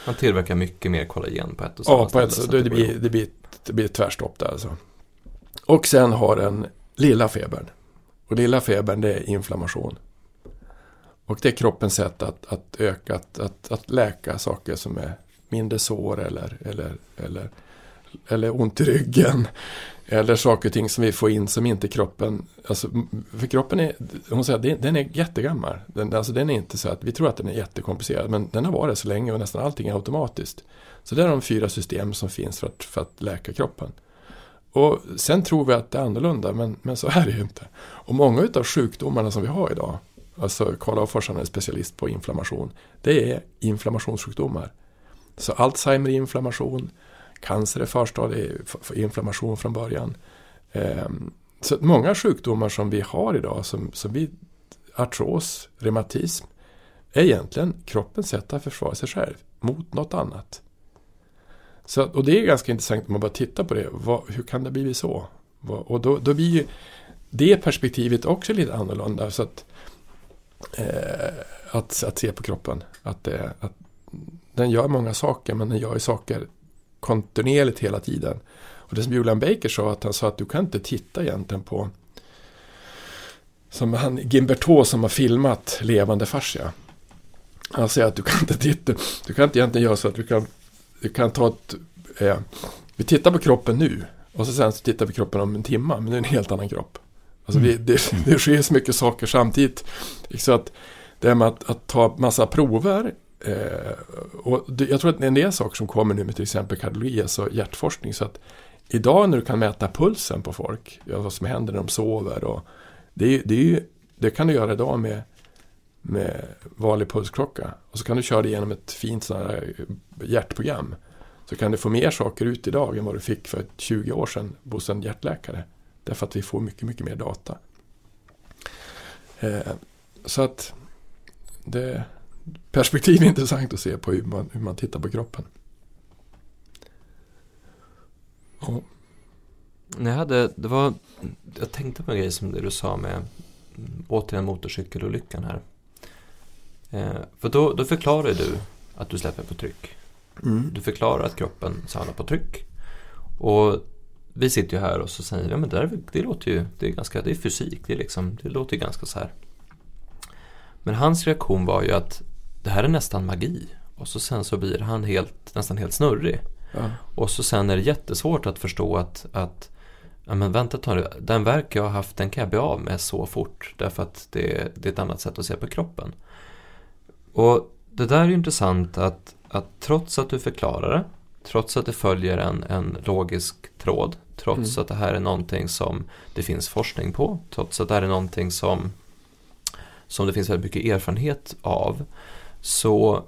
Speaker 2: Man tillverkar mycket mer kollagen på ett och samma
Speaker 3: Ja,
Speaker 2: ställe,
Speaker 3: så det, det, blir, det, blir, det blir ett tvärstopp där alltså. Och sen har den lilla febern. Och lilla febern det är inflammation. Och det är kroppens sätt att, att öka, att, att, att läka saker som är mindre sår eller, eller, eller, eller ont i ryggen. Eller saker och ting som vi får in som inte kroppen, alltså, för kroppen är, hon säger att den- är jättegammal. Den, alltså den är inte så att, vi tror att den är jättekomplicerad, men den har varit så länge och nästan allting är automatiskt. Så det är de fyra system som finns för att, för att läka kroppen. Och sen tror vi att det är annorlunda, men, men så är det ju inte. Och många utav sjukdomarna som vi har idag, alltså Karl Afors är specialist på inflammation, det är inflammationssjukdomar. Så Alzheimer är inflammation, cancer är förstadieinflammation från början. Ehm, så många sjukdomar som vi har idag, som, som vi, artros, reumatism, är egentligen kroppens sätt att försvara sig själv mot något annat. Så, och det är ganska intressant om man bara tittar på det. Vad, hur kan det bli så? Och då, då blir ju det perspektivet också lite annorlunda. Så att, eh, att, att se på kroppen. Att, eh, att den gör många saker, men den gör ju saker kontinuerligt hela tiden. Och det som Julian Baker sa, att han sa att du kan inte titta egentligen på som han, Gimberto som har filmat levande fascia. Han säger att du kan inte titta, du kan inte egentligen göra så att du kan, du kan ta ett, eh, vi tittar på kroppen nu och så sen så tittar vi på kroppen om en timme, men det är en helt annan kropp. Alltså vi, det, det sker så mycket saker samtidigt. Så att det här med att, att ta massa prover Eh, och det, jag tror att en del saker som kommer nu med till exempel kardiologi, alltså hjärtforskning. Så att idag när du kan mäta pulsen på folk, ja, vad som händer när de sover och det, det, är ju, det kan du göra idag med, med vanlig pulsklocka. Och så kan du köra det genom ett fint sån här eh, hjärtprogram. Så kan du få mer saker ut idag än vad du fick för 20 år sedan hos en hjärtläkare. Därför att vi får mycket, mycket mer data. Eh, så att det perspektiv är intressant att se på hur man, hur man tittar på kroppen. Ja.
Speaker 2: Jag hade, det var, jag tänkte på en grej som det du sa med återigen motorcykelolyckan här. Eh, för då, då förklarar du att du släpper på tryck.
Speaker 3: Mm.
Speaker 2: Du förklarar att kroppen samlar på tryck. Och vi sitter ju här och så säger ja men det, där, det låter ju, det är ganska, det är fysik, det, är liksom, det låter ju ganska så här. Men hans reaktion var ju att det här är nästan magi. Och så sen så blir han helt, nästan helt snurrig.
Speaker 3: Ja.
Speaker 2: Och så sen är det jättesvårt att förstå att, att ja men vänta ett tag, den verk jag har haft den kan jag bli av med så fort. Därför att det, det är ett annat sätt att se på kroppen. Och det där är ju intressant att, att trots att du förklarar det, trots att det följer en, en logisk tråd, trots
Speaker 3: Mm.
Speaker 2: att det här är någonting som det finns forskning på, trots att det här är någonting som, som det finns väldigt mycket erfarenhet av, så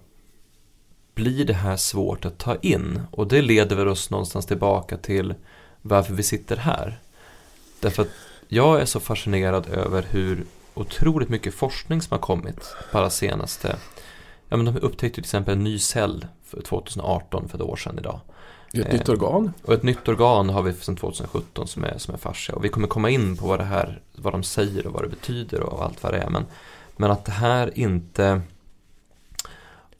Speaker 2: blir det här svårt att ta in. Och det leder väl oss någonstans tillbaka till varför vi sitter här. Därför att jag är så fascinerad över hur otroligt mycket forskning som har kommit bara senaste Ja men de upptäckte till exempel en ny cell för 2018 för ett år sedan idag.
Speaker 3: Ett
Speaker 2: Eh,
Speaker 3: nytt organ.
Speaker 2: Och ett nytt organ har vi sedan 2017 som är, som är fascia. Och vi kommer komma in på vad det här, vad de säger och vad det betyder och allt vad det är. Men, men att det här inte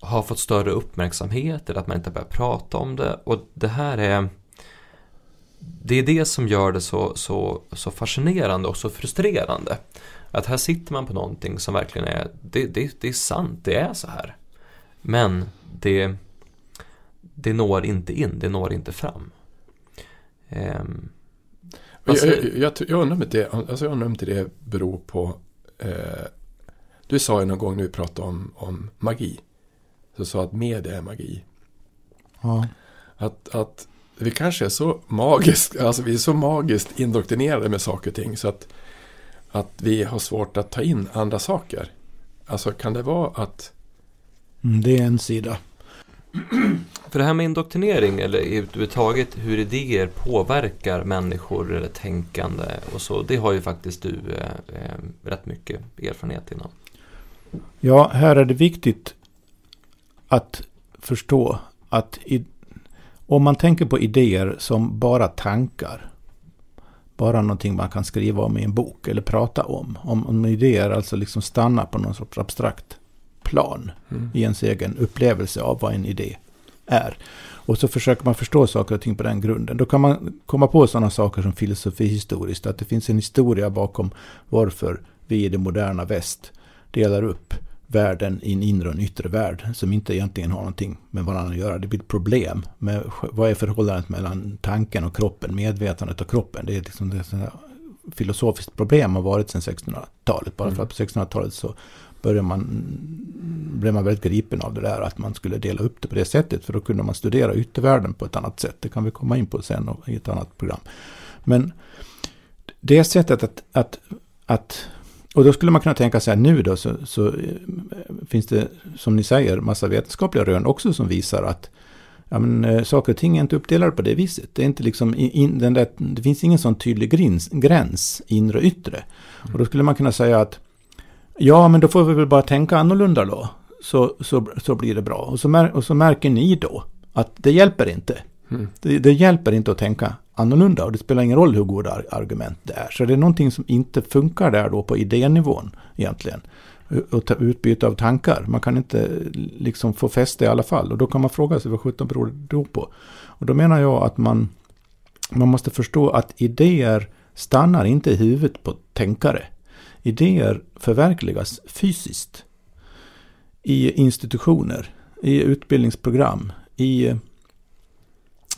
Speaker 2: har fått större uppmärksamhet eller att man inte börjar prata om det. Och det här är det är det som gör det så, så, så fascinerande och så frustrerande. Att här sitter man på någonting som verkligen är, det, det, det är sant, det är så här. Men det, det når inte in, det når inte fram. Ehm, vad
Speaker 3: Jag, jag, jag, jag undrar om inte det, alltså jag undrar om inte det beror på... Eh, du sa ju någon gång när vi pratade om, om magi. Så sa att media är magi.
Speaker 4: Ja.
Speaker 3: Att, att vi kanske är så magiskt, alltså vi är så magiskt indoktrinerade med saker och ting så att, att vi har svårt att ta in andra saker. Alltså kan det vara att...
Speaker 4: Mm, det är en sida.
Speaker 2: För det här med indoktrinering eller överhuvudtaget hur idéer påverkar människor eller tänkande och så, det har ju faktiskt du eh, eh, rätt mycket erfarenhet inom.
Speaker 4: Ja, här är det viktigt att förstå att i, om man tänker på idéer som bara tankar, bara någonting man kan skriva om i en bok eller prata om, om, om idéer alltså liksom stannar på någon sorts abstrakt plan
Speaker 3: Mm.
Speaker 4: i ens egen upplevelse av vad en idé är. Och så försöker man förstå saker och ting på den grunden. Då kan man komma på sådana saker som filosofihistoriskt, att det finns en historia bakom varför vi i det moderna väst delar upp världen i en inre och en yttre värld som inte egentligen har någonting med varandra att göra. Det blir ett problem med vad är förhållandet mellan tanken och kroppen, medvetandet och kroppen. Det är liksom ett filosofiskt problem har varit sedan 1600-talet. Bara för att på 1600-talet så började man, blev man väldigt gripen av det där att man skulle dela upp det på det sättet. För då kunde man studera yttervärlden på ett annat sätt. Det kan vi komma in på sen och i ett annat program. Men det sättet att, att, att och då skulle man kunna tänka sig att nu då så, så eh, finns det, som ni säger, massa vetenskapliga rön också som visar att ja, men, eh, saker och ting är inte uppdelade på det viset. Det, är inte liksom in, den där, det finns ingen sån tydlig gräns, gräns inre och yttre. Och då skulle man kunna säga att ja, men då får vi väl bara tänka annorlunda då. Så, så, så blir det bra. Och så, mär, och så märker ni då att det hjälper inte.
Speaker 3: Mm.
Speaker 4: Det, det hjälper inte att tänka annorlunda och det spelar ingen roll hur goda argument det är. Så det är någonting som inte funkar där då på idénivån egentligen. Och utbyte av tankar. Man kan inte liksom få fäste i alla fall. Och då kan man fråga sig vad sjutton beror det då på? Och då menar jag att man, man måste förstå att idéer stannar inte i huvudet på tänkare. Idéer förverkligas fysiskt. I institutioner, i utbildningsprogram, i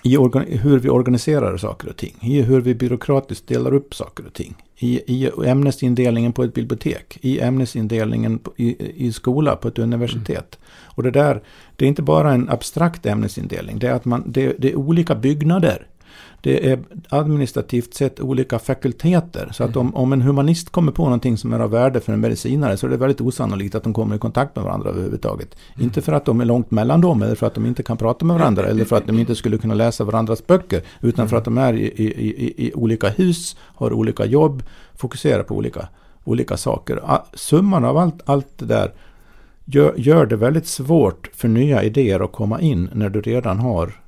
Speaker 4: i hur vi organiserar saker och ting, i hur vi byråkratiskt delar upp saker och ting, i, i ämnesindelningen på ett bibliotek, i ämnesindelningen på, i, i skola på ett universitet. Och det där, det är inte bara en abstrakt ämnesindelning, det är att man, det, det är olika byggnader. Det är administrativt sett olika fakulteter. Så att om, om en humanist kommer på någonting som är av värde för en medicinare så är det väldigt osannolikt att de kommer i kontakt med varandra överhuvudtaget. Inte för att de är långt mellan dem eller för att de inte kan prata med varandra eller för att de inte skulle kunna läsa varandras böcker. Utan för att de är i, i, i, i olika hus, har olika jobb, fokuserar på olika, olika saker. A- Summan av allt, allt det där gör, gör det väldigt svårt för nya idéer att komma in när du redan har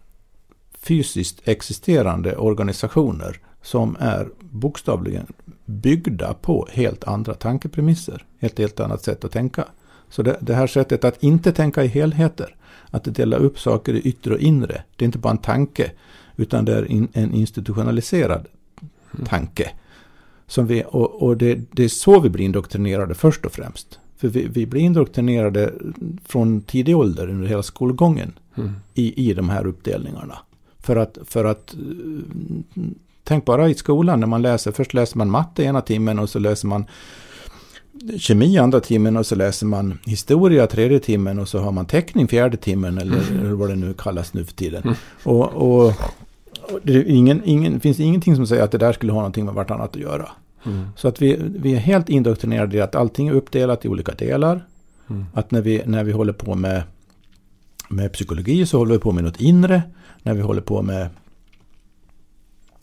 Speaker 4: fysiskt existerande organisationer som är bokstavligen byggda på helt andra tankepremisser. Ett helt annat sätt att tänka. Så det, det här sättet att inte tänka i helheter, att dela upp saker i yttre och inre, det är inte bara en tanke, utan det är in, en institutionaliserad tanke. Som vi, och och det, det är så vi blir indoktrinerade först och främst. För vi, vi blir indoktrinerade från tidig ålder under hela skolgången
Speaker 3: Mm.
Speaker 4: i, i de här uppdelningarna. För att, för att eh, tänk bara i skolan när man läser, först läser man matte ena timmen och så läser man kemi andra timmen och så läser man historia tredje timmen och så har man teckning fjärde timmen eller, eller vad det nu kallas nu för tiden.
Speaker 3: Mm.
Speaker 4: Och, och, och det ingen, ingen, finns ingenting som säger att det där skulle ha någonting med vartannat att göra.
Speaker 3: Mm.
Speaker 4: Så att vi, vi är helt indoktrinerade i att allting är uppdelat i olika delar.
Speaker 3: Mm.
Speaker 4: Att när vi, när vi håller på med, med psykologi så håller vi på med något inre. När vi håller på med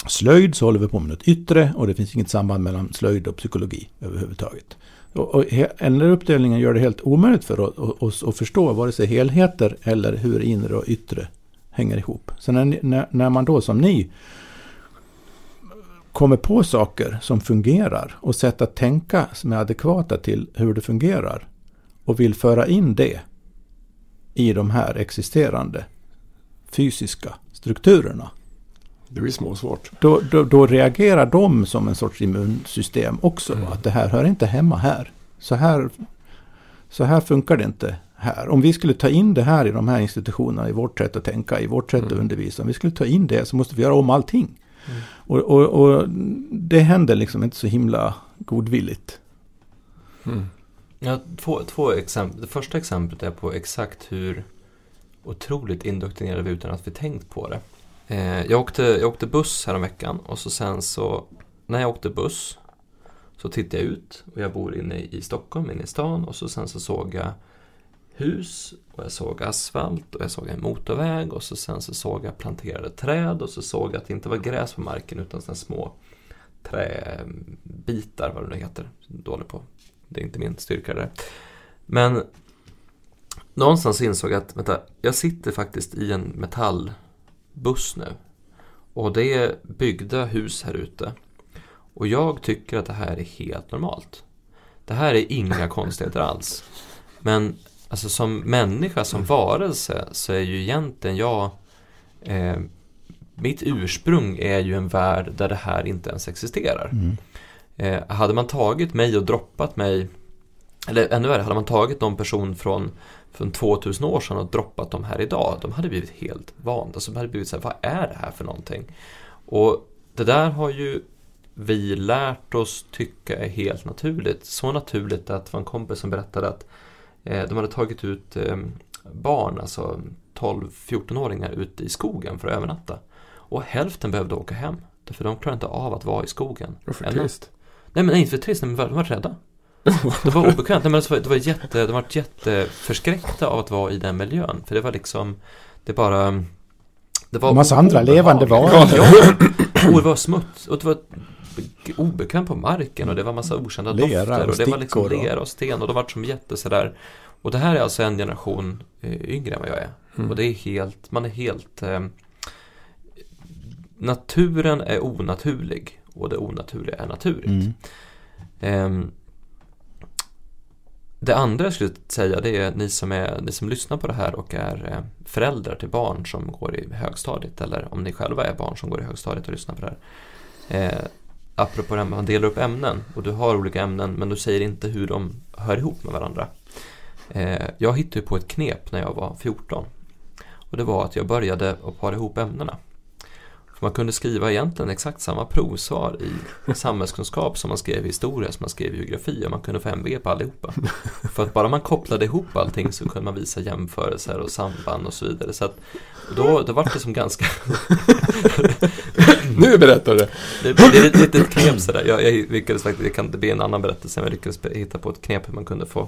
Speaker 4: slöjd så håller vi på med något yttre. Och det finns inget samband mellan slöjd och psykologi överhuvudtaget. Och, och den där uppdelningen gör det helt omöjligt för oss att- förstå vare sig helheter eller hur inre och yttre hänger ihop. Så när, när, när man då som ni kommer på saker som fungerar och sätt att tänka som är adekvata till hur det fungerar och vill föra in det i de här existerande fysiska strukturerna.
Speaker 3: Det blir småsvårt.
Speaker 4: Då, då, då reagerar de som en sorts immunsystem också.
Speaker 3: Mm.
Speaker 4: Att det här hör inte hemma här. Så, här. så här funkar det inte här. Om vi skulle ta in det här i de här institutionerna, i vårt sätt att tänka, i vårt sätt att
Speaker 3: Mm.
Speaker 4: undervisa. Om vi skulle ta in det så måste vi göra om allting.
Speaker 2: Mm.
Speaker 4: Och, och, och det händer liksom inte så himla godvilligt.
Speaker 3: Mm.
Speaker 2: Ja, två, två exempel. Det första exemplet är på exakt hur otroligt indoktrinerade vi utan att vi tänkt på det. Eh, jag, åkte, jag åkte buss häromveckan och så sen så när jag åkte buss så tittade jag ut och jag bor inne i Stockholm, inne i stan och så sen så såg jag hus och jag såg asfalt och jag såg en motorväg och så sen så såg jag planterade träd och så såg jag att det inte var gräs på marken utan såna små träbitar, vad det nu heter. Dålig på. Det är inte min styrka det där. Men någonstans insåg jag att, vänta, jag sitter faktiskt i en metallbuss nu. Och det är byggda hus här ute. Och jag tycker att det här är helt normalt. Det här är inga (laughs) konstigheter alls. Men alltså som människa, som varelse, så är ju egentligen jag... Eh, mitt ursprung är ju en värld där det här inte ens existerar.
Speaker 4: Mm.
Speaker 2: Eh, hade man tagit mig och droppat mig, eller ännu värre, hade man tagit någon person från, från 2000 år sedan och droppat dem här idag, de hade blivit helt vanda. Alltså, de hade blivit så här, vad är det här för någonting? Och det där har ju vi lärt oss tycka är helt naturligt. Så naturligt att det var en kompis som berättade att eh, de hade tagit ut eh, barn, alltså 12-14-åringar ute i skogen för att övernatta. Och hälften behövde åka hem. För de klarade inte av att vara i skogen.
Speaker 3: Varför trist?
Speaker 2: Nej men inte för trist, men de var rädda. Det var obekvämt, nej, men alltså, det var jätte, de var jätteförskräckta av att vara i den miljön. För det var liksom, det bara... Det var
Speaker 4: En massa andra levande varelser.
Speaker 2: Ja, (clears throat) och det var smuts och det var obekvämt på marken och det var massa okända
Speaker 4: Lera
Speaker 2: dofter
Speaker 4: och
Speaker 2: och det var liksom lera och sten och det var som jätte sådär. Och det här är alltså en generation eh, yngre än vad jag är.
Speaker 3: Mm.
Speaker 2: Och det är helt, man är helt... Eh, naturen är onaturlig och det onaturliga är naturligt.
Speaker 4: Mm.
Speaker 2: Ehm, det andra jag skulle säga det är ni som, är, ni som lyssnar på det här och är eh, föräldrar till barn som går i högstadiet eller om ni själva är barn som går i högstadiet och lyssnar på det här. Eh, apropå det här med att man delar upp ämnen och du har olika ämnen men du säger inte hur de hör ihop med varandra. Eh, jag hittade ju på ett knep när jag var 14 och det var att jag började att para ihop ämnena. Man kunde skriva egentligen exakt samma provsvar i samhällskunskap som man skrev i historia, som man skrev i geografi och man kunde få MV på allihopa. (laughs) För att bara man kopplade ihop allting så kunde man visa jämförelser och samband och så vidare. Så att då, då var det som ganska...
Speaker 3: Nu berättar du!
Speaker 2: Det, det är ett litet knep sådär. Jag, jag lyckades faktiskt, det kan inte bli en annan berättelse, men jag lyckades hitta på ett knep hur man kunde få,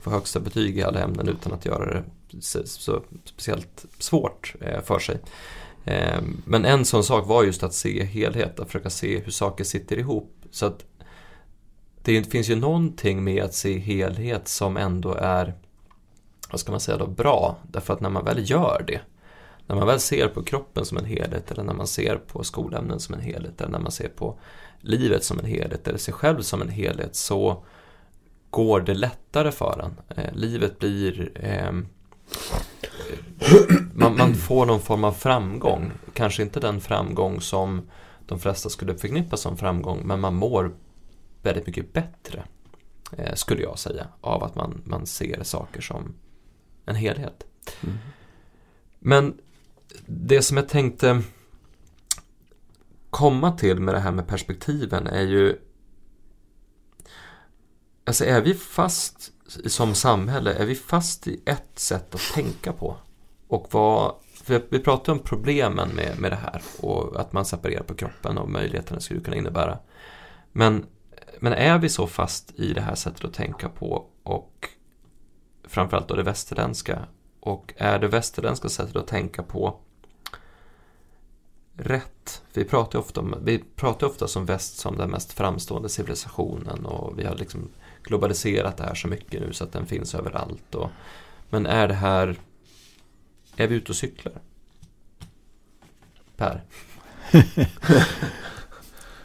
Speaker 2: få högsta betyg i alla ämnen utan att göra det så, så speciellt svårt eh, för sig. Eh, men en sån sak var just att se helhet, att försöka se hur saker sitter ihop. Så att det finns ju någonting med att se helhet som ändå är, vad ska man säga då, bra. Därför att när man väl gör det, när man väl ser på kroppen som en helhet eller när man ser på skolämnen som en helhet eller när man ser på livet som en helhet eller sig själv som en helhet så går det lättare för en. Eh, livet blir eh, man, man får någon form av framgång. Kanske inte den framgång som de flesta skulle förknippa som framgång, men man mår väldigt mycket bättre. eh, skulle jag säga, av att man, man ser saker som en helhet.
Speaker 3: Mm.
Speaker 2: Men det som jag tänkte komma till med det här med perspektiven är ju Alltså är vi fast som samhälle, är vi fast i ett sätt att tänka på? Och vad, vi pratar om problemen med, med det här och att man separerar på kroppen och möjligheterna skulle kunna innebära. Men, men är vi så fast i det här sättet att tänka på och framförallt då det västerländska och är det västerländska sättet att tänka på rätt? Vi pratar ofta om, vi pratar ofta som väst som den mest framstående civilisationen och vi har liksom globaliserat det här så mycket nu så att den finns överallt. Och, men är det här, är vi ute och cyklar? Per? (laughs)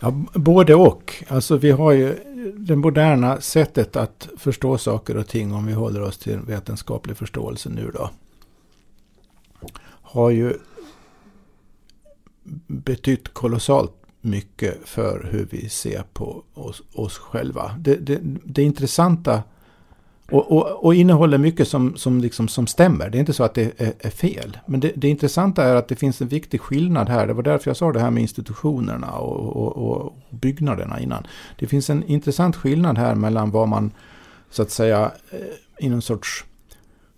Speaker 4: Ja, både och. Alltså vi har ju det moderna sättet att förstå saker och ting om vi håller oss till vetenskaplig förståelse nu då. Har ju betytt kolossalt mycket för hur vi ser på oss, oss själva. Det, det, det intressanta och, och, och, innehåller mycket som, som, liksom, som stämmer. Det är inte så att det är, är fel. Men det, det, intressanta är att det finns en viktig skillnad här. Det var därför jag sa det här med institutionerna och, och byggnaderna innan. Det finns en intressant skillnad här mellan vad man så att säga eh, i någon sorts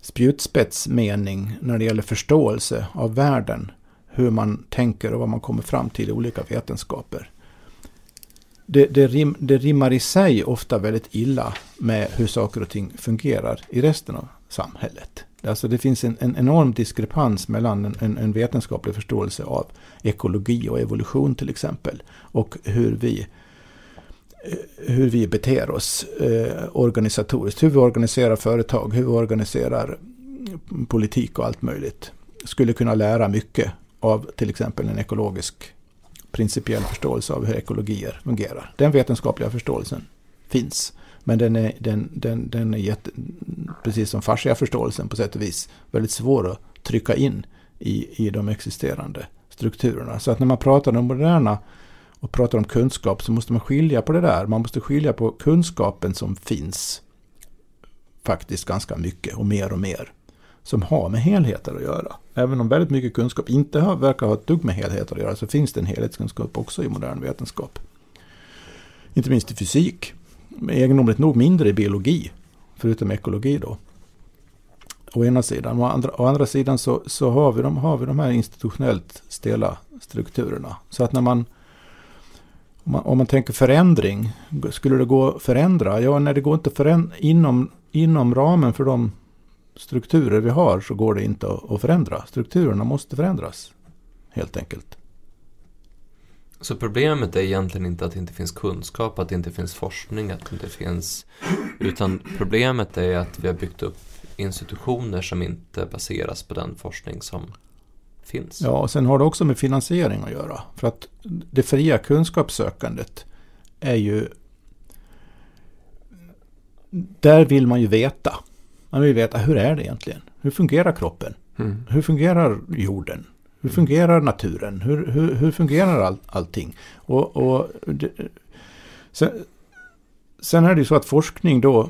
Speaker 4: spjutspetsmening när det gäller förståelse av världen hur man tänker och vad man kommer fram till i olika vetenskaper. Det, det, rim, det rimmar i sig ofta väldigt illa med hur saker och ting fungerar i resten av samhället. Alltså det finns en, en enorm diskrepans mellan en, en, en, vetenskaplig förståelse av ekologi och evolution till exempel och hur vi, hur vi beter oss eh, organisatoriskt. Hur vi organiserar företag, hur vi organiserar politik och allt möjligt. Skulle kunna lära mycket av till exempel en ekologisk principiell förståelse av hur ekologier fungerar. Den vetenskapliga förståelsen finns. Men den är, den, den, den är jätte, precis som fascia förståelsen på sätt och vis väldigt svår att trycka in i, i de existerande strukturerna. Så att när man pratar om moderna och pratar om kunskap så måste man skilja på det där. Man måste skilja på kunskapen som finns faktiskt ganska mycket och mer och mer som har med helheter att göra. Även om väldigt mycket kunskap inte har, verkar ha ett dugg med helheter att göra så finns det en helhetskunskap också i modern vetenskap. Inte minst i fysik. Egendomligt nog mindre i biologi, förutom ekologi då. Å ena sidan. Å andra, å andra sidan så, så har, vi de, har vi de här institutionellt stela strukturerna. Så att när man om man, om man tänker förändring, skulle det gå att förändra? Ja, när det går inte förändra inom, inom ramen för de strukturer vi har så går det inte att förändra. Strukturerna måste förändras. Helt enkelt.
Speaker 2: Så problemet är egentligen inte att det inte finns kunskap, att det inte finns forskning, att det inte finns... Utan problemet är att vi har byggt upp institutioner som inte baseras på den forskning som finns.
Speaker 4: Ja, och sen har det också med finansiering att göra. För att det fria kunskapssökandet är ju... Där vill man ju veta. Man vill veta hur är det egentligen? Hur fungerar kroppen? Mm. Hur fungerar jorden? Hur fungerar naturen? Hur, hur, hur fungerar all, allting? Och, och det, sen, sen är det ju så att forskning då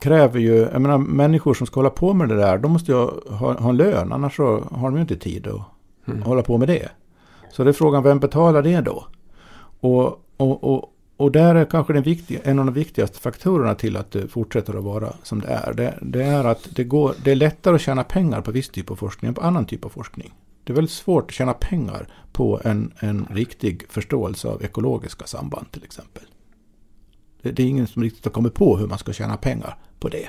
Speaker 4: kräver ju, jag menar människor som ska hålla på med det där, de måste ju ha, ha en lön, annars så har de ju inte tid att mm. hålla på med det. Så det är frågan, vem betalar det då? Och, och, och, och där är kanske den viktiga, en av de viktigaste faktorerna till att det fortsätter att vara som det är. Det, det, är att det, går, det är lättare att tjäna pengar på viss typ av forskning än på annan typ av forskning. Det är väldigt svårt att tjäna pengar på en, en riktig förståelse av ekologiska samband till exempel. Det, det är ingen som riktigt har kommit på hur man ska tjäna pengar på det.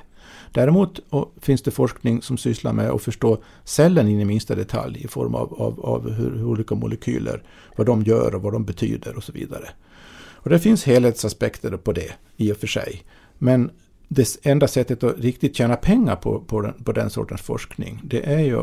Speaker 4: Däremot finns det forskning som sysslar med att förstå cellen in i minsta detalj i form av, av, av hur, hur olika molekyler, vad de gör och vad de betyder och så vidare. Och det finns helhetsaspekter på det i och för sig. Men det enda sättet att riktigt tjäna pengar på, på, den, på den sortens forskning, det är ju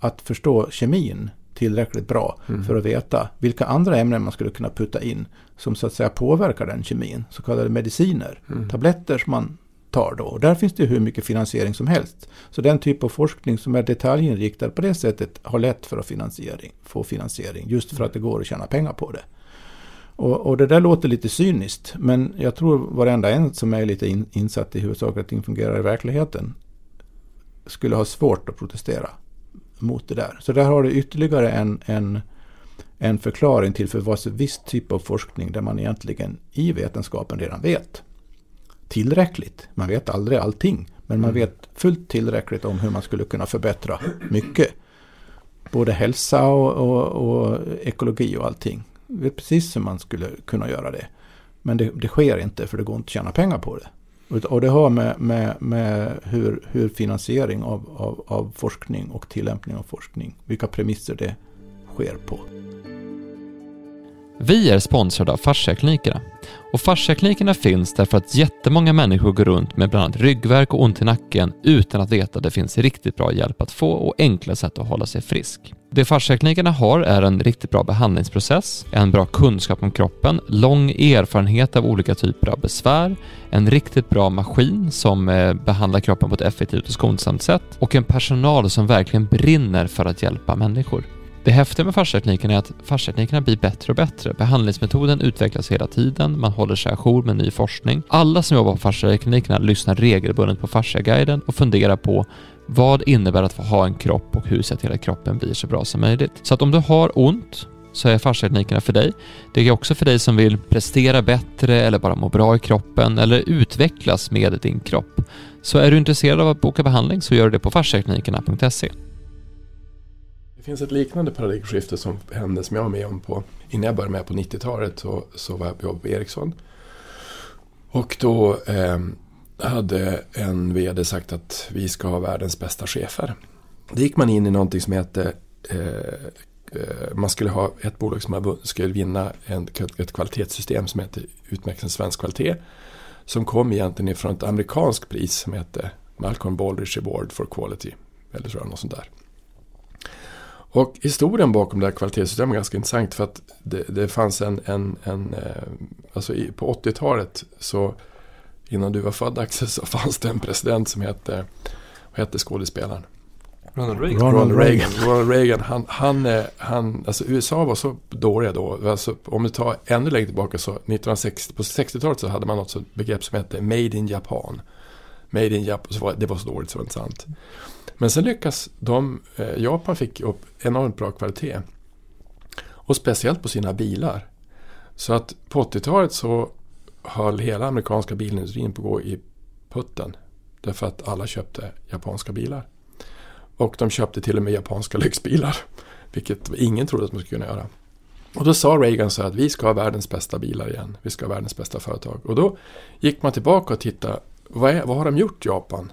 Speaker 4: att förstå kemin tillräckligt bra mm. för att veta vilka andra ämnen man skulle kunna putta in som så att säga påverkar den kemin. Så kallade mediciner, mm. tabletter som man tar då. Och där finns det hur mycket finansiering som helst. Så den typ av forskning som är detaljinriktad på det sättet har lätt för att finansiering, få finansiering. Just för att det går att tjäna pengar på det. Och, och det där låter lite cyniskt, men jag tror varenda en som är lite in, insatt i hur saker och ting fungerar i verkligheten skulle ha svårt att protestera mot det där. Så där har du ytterligare en, en, en förklaring till för vad viss typ av forskning där man egentligen i vetenskapen redan vet tillräckligt. Man vet aldrig allting, men man mm. vet fullt tillräckligt om hur man skulle kunna förbättra mycket. Både hälsa och, och, och ekologi och allting. Det vet precis hur man skulle kunna göra det. Men det, det, sker inte för det går inte att tjäna pengar på det. Och det har med, med, med hur, hur finansiering av, av, av forskning och tillämpning av forskning, vilka premisser det sker på.
Speaker 2: Vi är sponsrade av fasciaklinikerna. Och fasciaklinikerna finns därför att jättemånga människor går runt med bland annat ryggvärk och ont i nacken utan att veta att det finns riktigt bra hjälp att få och enkla sätt att hålla sig frisk. Det fasciaklinikerna har är en riktigt bra behandlingsprocess, en bra kunskap om kroppen, lång erfarenhet av olika typer av besvär, en riktigt bra maskin som eh, behandlar kroppen på ett effektivt och skonsamt sätt och en personal som verkligen brinner för att hjälpa människor. Det häftiga med fasciatekniken är att fasciateknikerna blir bättre och bättre. Behandlingsmetoden utvecklas hela tiden, man håller sig ajour med ny forskning. Alla som jobbar på fasciateknikerna lyssnar regelbundet på Fasciaguiden och funderar på vad innebär att få ha en kropp och hur ser till att kroppen blir så bra som möjligt. Så att om du har ont så är fasciateknikerna för dig. Det är också för dig som vill prestera bättre eller bara må bra i kroppen eller utvecklas med din kropp. Så är du intresserad av att boka behandling så gör du det på fasciateknikerna.se.
Speaker 3: Det finns ett liknande paradigmskifte som hände som jag var med om på innan jag började med på 90-talet så, så var jag på Ericsson. Och då eh, hade en VD sagt att vi ska ha världens bästa chefer. Då gick man in i någonting som hette eh, eh man skulle ha ett bolag som skulle vinna en, ett kvalitetssystem som heter Utmärkelsen Svensk Kvalitet. Som kom egentligen ifrån ett amerikanskt pris som hette Malcolm Baldrige Award for Quality. Eller tror jag något sånt där. Och historien bakom det här kvalitetssystemet är ganska intressant för att det, det fanns en, en, en eh, alltså på 80-talet så innan du var född Axel så fanns det en president som hette, vad hette skådespelaren?
Speaker 5: Ronald Reagan.
Speaker 3: Ronald Reagan. Ronald Reagan han, han, eh, han, alltså USA var så dåliga då. Alltså, om du tar ännu längre tillbaka så 1960, på 60-talet så hade man något begrepp som hette Made in Japan. Made in Japan, så var, det var så dåligt så det var inte sant. Men sen lyckas de, eh, Japan fick upp enormt bra kvalitet. Och speciellt på sina bilar. Så att på 80-talet så höll hela amerikanska bilindustrin på att gå i putten. Därför att alla köpte japanska bilar. Och de köpte till och med japanska (laughs) lyxbilar. Vilket ingen trodde att man skulle kunna göra. Och då sa Reagan så att vi ska ha världens bästa bilar igen. Vi ska ha världens bästa företag. Och då gick man tillbaka och tittade. Vad, är, vad har de gjort Japan?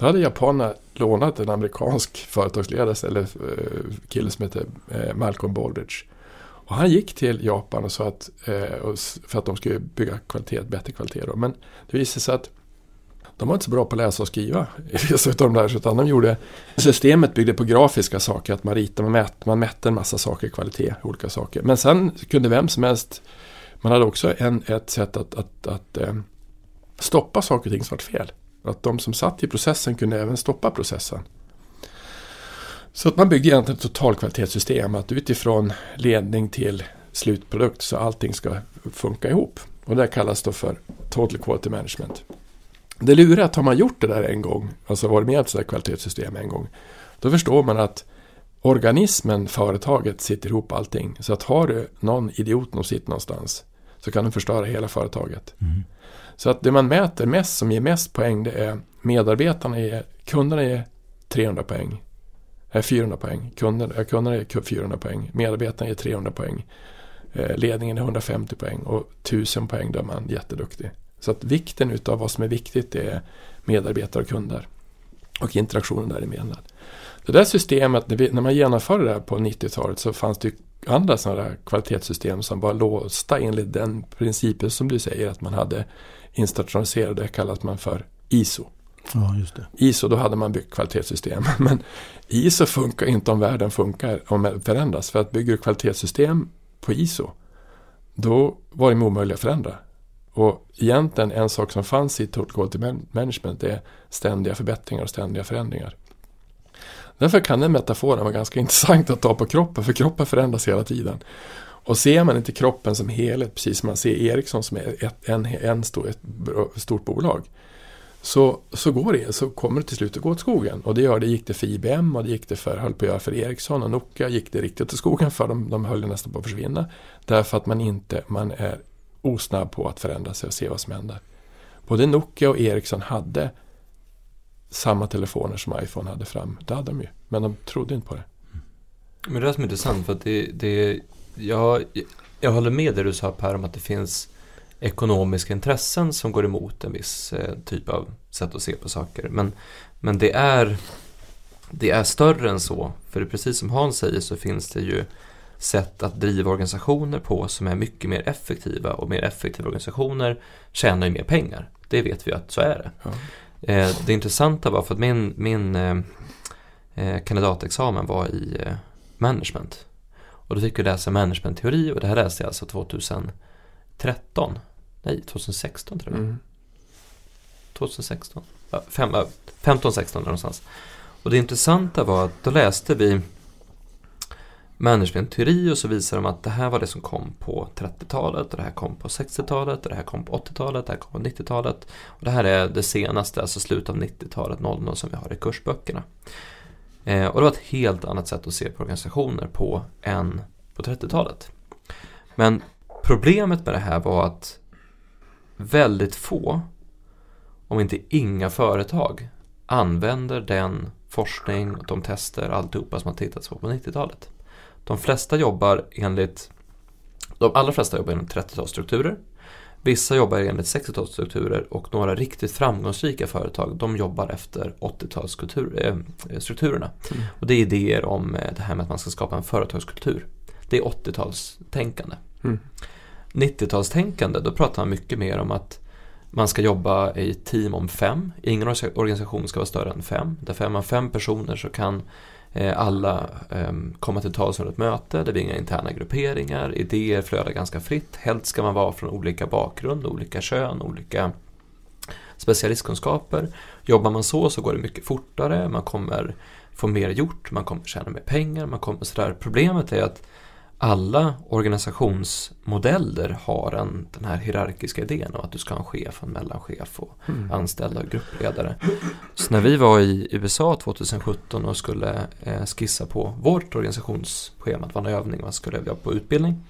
Speaker 3: Då hade japanerna lånat en amerikansk företagsledare, eller eh, kille som heter eh, Malcolm Baldrige. Och han gick till Japan och sa att, eh, för att de skulle bygga kvalitet, bättre kvalitet. Då. Men det visade sig att de var inte så bra på att läsa och skriva i (laughs) vissa av de där. Utan de gjorde, systemet byggde på grafiska saker, att man ritade, man mätte, man mätte en massa saker, kvalitet, olika saker. Men sen kunde vem som helst, man hade också en, ett sätt att, att, att, att stoppa saker och ting som var fel. Att de som satt i processen kunde även stoppa processen. Så att man byggde egentligen ett totalkvalitetssystem. Att utifrån ledning till slutprodukt så allting ska funka ihop. Och det kallas då för Total Quality Management. Det luriga är att har man gjort det där en gång, alltså varit med i ett sådant kvalitetssystem en gång, då förstår man att organismen, företaget, sitter ihop allting. Så att har du någon idiot som sitter någonstans så kan du förstöra hela företaget. Mm. Så att det man mäter mest som ger mest poäng det är medarbetarna är, kunderna är 300 poäng. Är 400 poäng. Kunderna, kunderna är 400 poäng. Medarbetarna är 300 poäng. Eh, ledningen är 150 poäng och 1000 poäng då är man jätteduktig. Så att vikten utav vad som är viktigt är medarbetare och kunder. Och interaktionen däremellan. Det där systemet, när man genomförde det här på 90-talet så fanns det andra sådana där kvalitetssystem som var låsta enligt den principen som du säger att man hade institutionaliserade kallas man för ISO.
Speaker 4: Ja, just det.
Speaker 3: ISO, då hade man byggt kvalitetssystem. (laughs) Men ISO funkar inte om världen funkar, om förändras. För att bygger du kvalitetssystem på ISO, då var det omöjligt att förändra. Och egentligen en sak som fanns i Total Quality Management är ständiga förbättringar och ständiga förändringar. Därför kan den metaforen vara ganska (laughs) intressant att ta på kroppen, för kroppen förändras hela tiden. Och ser man inte kroppen som helhet, precis som man ser Ericsson som är ett, en, en stor, ett stort bolag, så, så, går det, så kommer det till slut att gå åt skogen. Och det gör det, gick det för IBM och det gick det för, höll på att göra för Ericsson och Nokia gick det riktigt åt skogen för de, de höll nästan på att försvinna. Därför att man inte, man är osnabb på att förändra sig och se vad som händer. Både Nokia och Ericsson hade samma telefoner som iPhone hade fram. Det hade de ju, men de trodde inte på det.
Speaker 2: Men det är som är intressant för att det, det jag, jag håller med det du sa Per om att det finns ekonomiska intressen som går emot en viss eh, typ av sätt att se på saker. Men, men det, är, det är större än så. För det precis som Hans säger så finns det ju sätt att driva organisationer på som är mycket mer effektiva och mer effektiva organisationer tjänar ju mer pengar. Det vet vi att så är det.
Speaker 3: Ja.
Speaker 2: Eh, det intressanta var för att min, min eh, eh, kandidatexamen var i eh, management. Och då fick vi läsa managementteori och det här läste jag alltså 2013. Nej, 2016 tror jag.
Speaker 3: Mm.
Speaker 2: 2016. Ja, fem, ja, 15, 16 där någonstans. Och det intressanta var att då läste vi managementteori och så visar de att det här var det som kom på 30-talet och det här kom på 60-talet och det här kom på 80-talet, det här kom på 90-talet. Och det här är det senaste, alltså slutet av 90-talet, 00 som vi har i kursböckerna. Eh, och det var ett helt annat sätt att se på organisationer på än på 30-talet. Men problemet med det här var att väldigt få, om inte inga företag, använder den forskning, de tester, alltihopa som har tittats på på 90-talet. De flesta jobbar enligt, de allra flesta jobbar enligt 30-talsstrukturer. Vissa jobbar enligt 60-talsstrukturer och några riktigt framgångsrika företag de jobbar efter 80-talsstrukturerna.
Speaker 3: Mm.
Speaker 2: Och det är idéer om eh, det här med att man ska skapa en företagskultur. Det är 80-talstänkande.
Speaker 3: Mm.
Speaker 2: 90-talstänkande, då pratar man mycket mer om att man ska jobba i team om fem. Ingen orga- organisation ska vara större än fem. Därför är man fem personer så kan eh, Eh, alla ehm, komma till tals under ett möte. Det blir inga interna grupperingar. Idéer flödar ganska fritt. Helst ska man vara från olika bakgrund, olika kön, olika specialistkunskaper. Jobbar man så så går det mycket fortare. Man kommer få mer gjort. Man kommer tjäna mer pengar. Man kommer sådär. Problemet är att alla organisationsmodeller har en, den här hierarkiska idén om att du ska ha en chef, en mellanchef och
Speaker 3: Mm.
Speaker 2: anställda och gruppledare. Så när vi var i USA 2017 och skulle eh, skissa på vårt organisationsschema, det var en övning, man skulle vara på utbildning.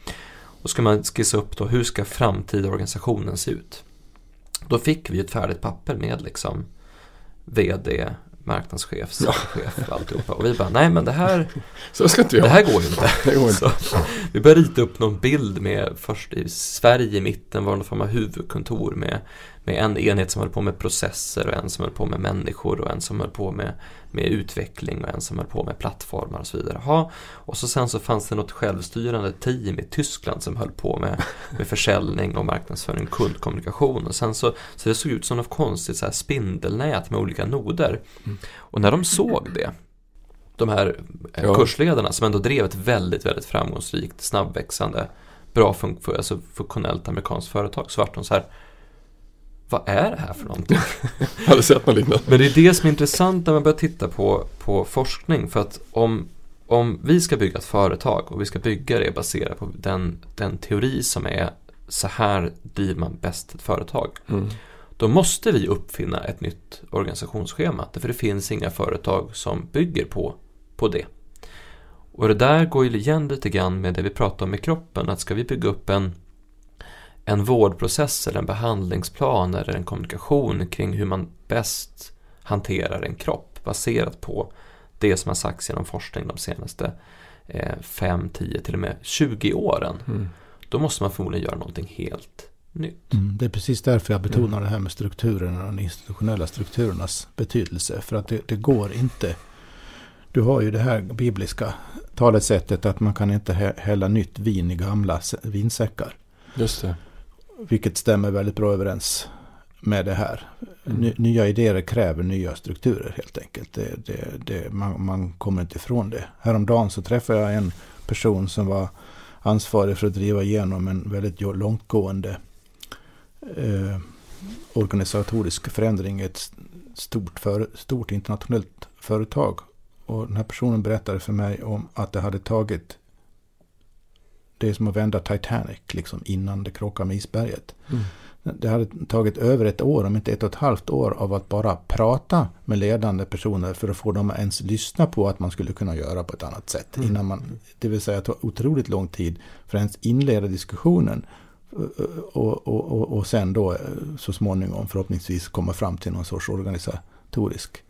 Speaker 2: Och ska man skissa upp då, hur ska framtida organisationen se ut? Då fick vi ett färdigt papper med liksom VD, marknadschef, chef och alltihopa. Och vi bara, nej men det här, (laughs)
Speaker 3: Så ska inte jag.
Speaker 2: det här går ju inte. (laughs)
Speaker 3: Det går inte.
Speaker 2: Så, vi började rita upp någon bild med först i Sverige i mitten var det någon form av huvudkontor med, med en enhet som höll på med processer och en som höll på med människor och en som höll på med, med utveckling och en som höll på med plattformar och så vidare. Ha, och så sen så fanns det något självstyrande team i Tyskland som höll på med, med försäljning och marknadsföring, kundkommunikation och sen så, så det såg ut som något konstigt så här spindelnät med olika noder.
Speaker 3: Mm.
Speaker 2: Och när de såg det de här eh,
Speaker 3: Ja.
Speaker 2: kursledarna som ändå drev ett väldigt, väldigt framgångsrikt, snabbväxande, bra fun- alltså funktionellt amerikanskt företag så vart de så här vad är det här för någonting? (laughs)
Speaker 3: Jag hade sett något liknande.
Speaker 2: Men det är det som är intressant när man börjar titta på, på forskning. För att om, om vi ska bygga ett företag och vi ska bygga det baserat på den, den teori som är så här driver man bäst ett företag.
Speaker 3: Mm.
Speaker 2: Då måste vi uppfinna ett nytt organisationsschema. För det finns inga företag som bygger på, på det. Och det där går ju igen lite grann med det vi pratar om med kroppen. Att ska vi bygga upp en, en vårdprocess eller en behandlingsplan eller en kommunikation kring hur man bäst hanterar en kropp baserat på det som har sagts genom forskning de senaste eh, 5, 10, till och med 20 åren.
Speaker 3: Mm.
Speaker 2: Då måste man förmodligen göra någonting helt nytt.
Speaker 4: Mm, det är precis därför jag betonar det här med strukturerna och de institutionella strukturernas betydelse. För att det, det går inte. Du har ju det här bibliska talesättet att man kan inte hä- hälla nytt vin i gamla sä- vinsäckar.
Speaker 3: Just det.
Speaker 4: Vilket stämmer väldigt bra överens med det här. Ny, nya idéer kräver nya strukturer helt enkelt. Det, det, det, man, man kommer inte ifrån det. Häromdagen så träffade jag en person som var ansvarig för att driva igenom en väldigt långtgående eh, organisatorisk förändring i ett stort, för, stort internationellt företag. Och den här personen berättade för mig om att det hade tagit det är som att vända Titanic liksom innan det krockar med isberget.
Speaker 3: Mm.
Speaker 4: Det hade tagit över ett år, om inte ett och ett halvt år, av att bara prata med ledande personer för att få dem att ens lyssna på att man skulle kunna göra på ett annat sätt.
Speaker 3: Mm.
Speaker 4: Innan man, det vill säga att det tar otroligt lång tid för att ens inleda diskussionen. Och, och, och, och sen då eh, så småningom förhoppningsvis komma fram till någon sorts organisatorisk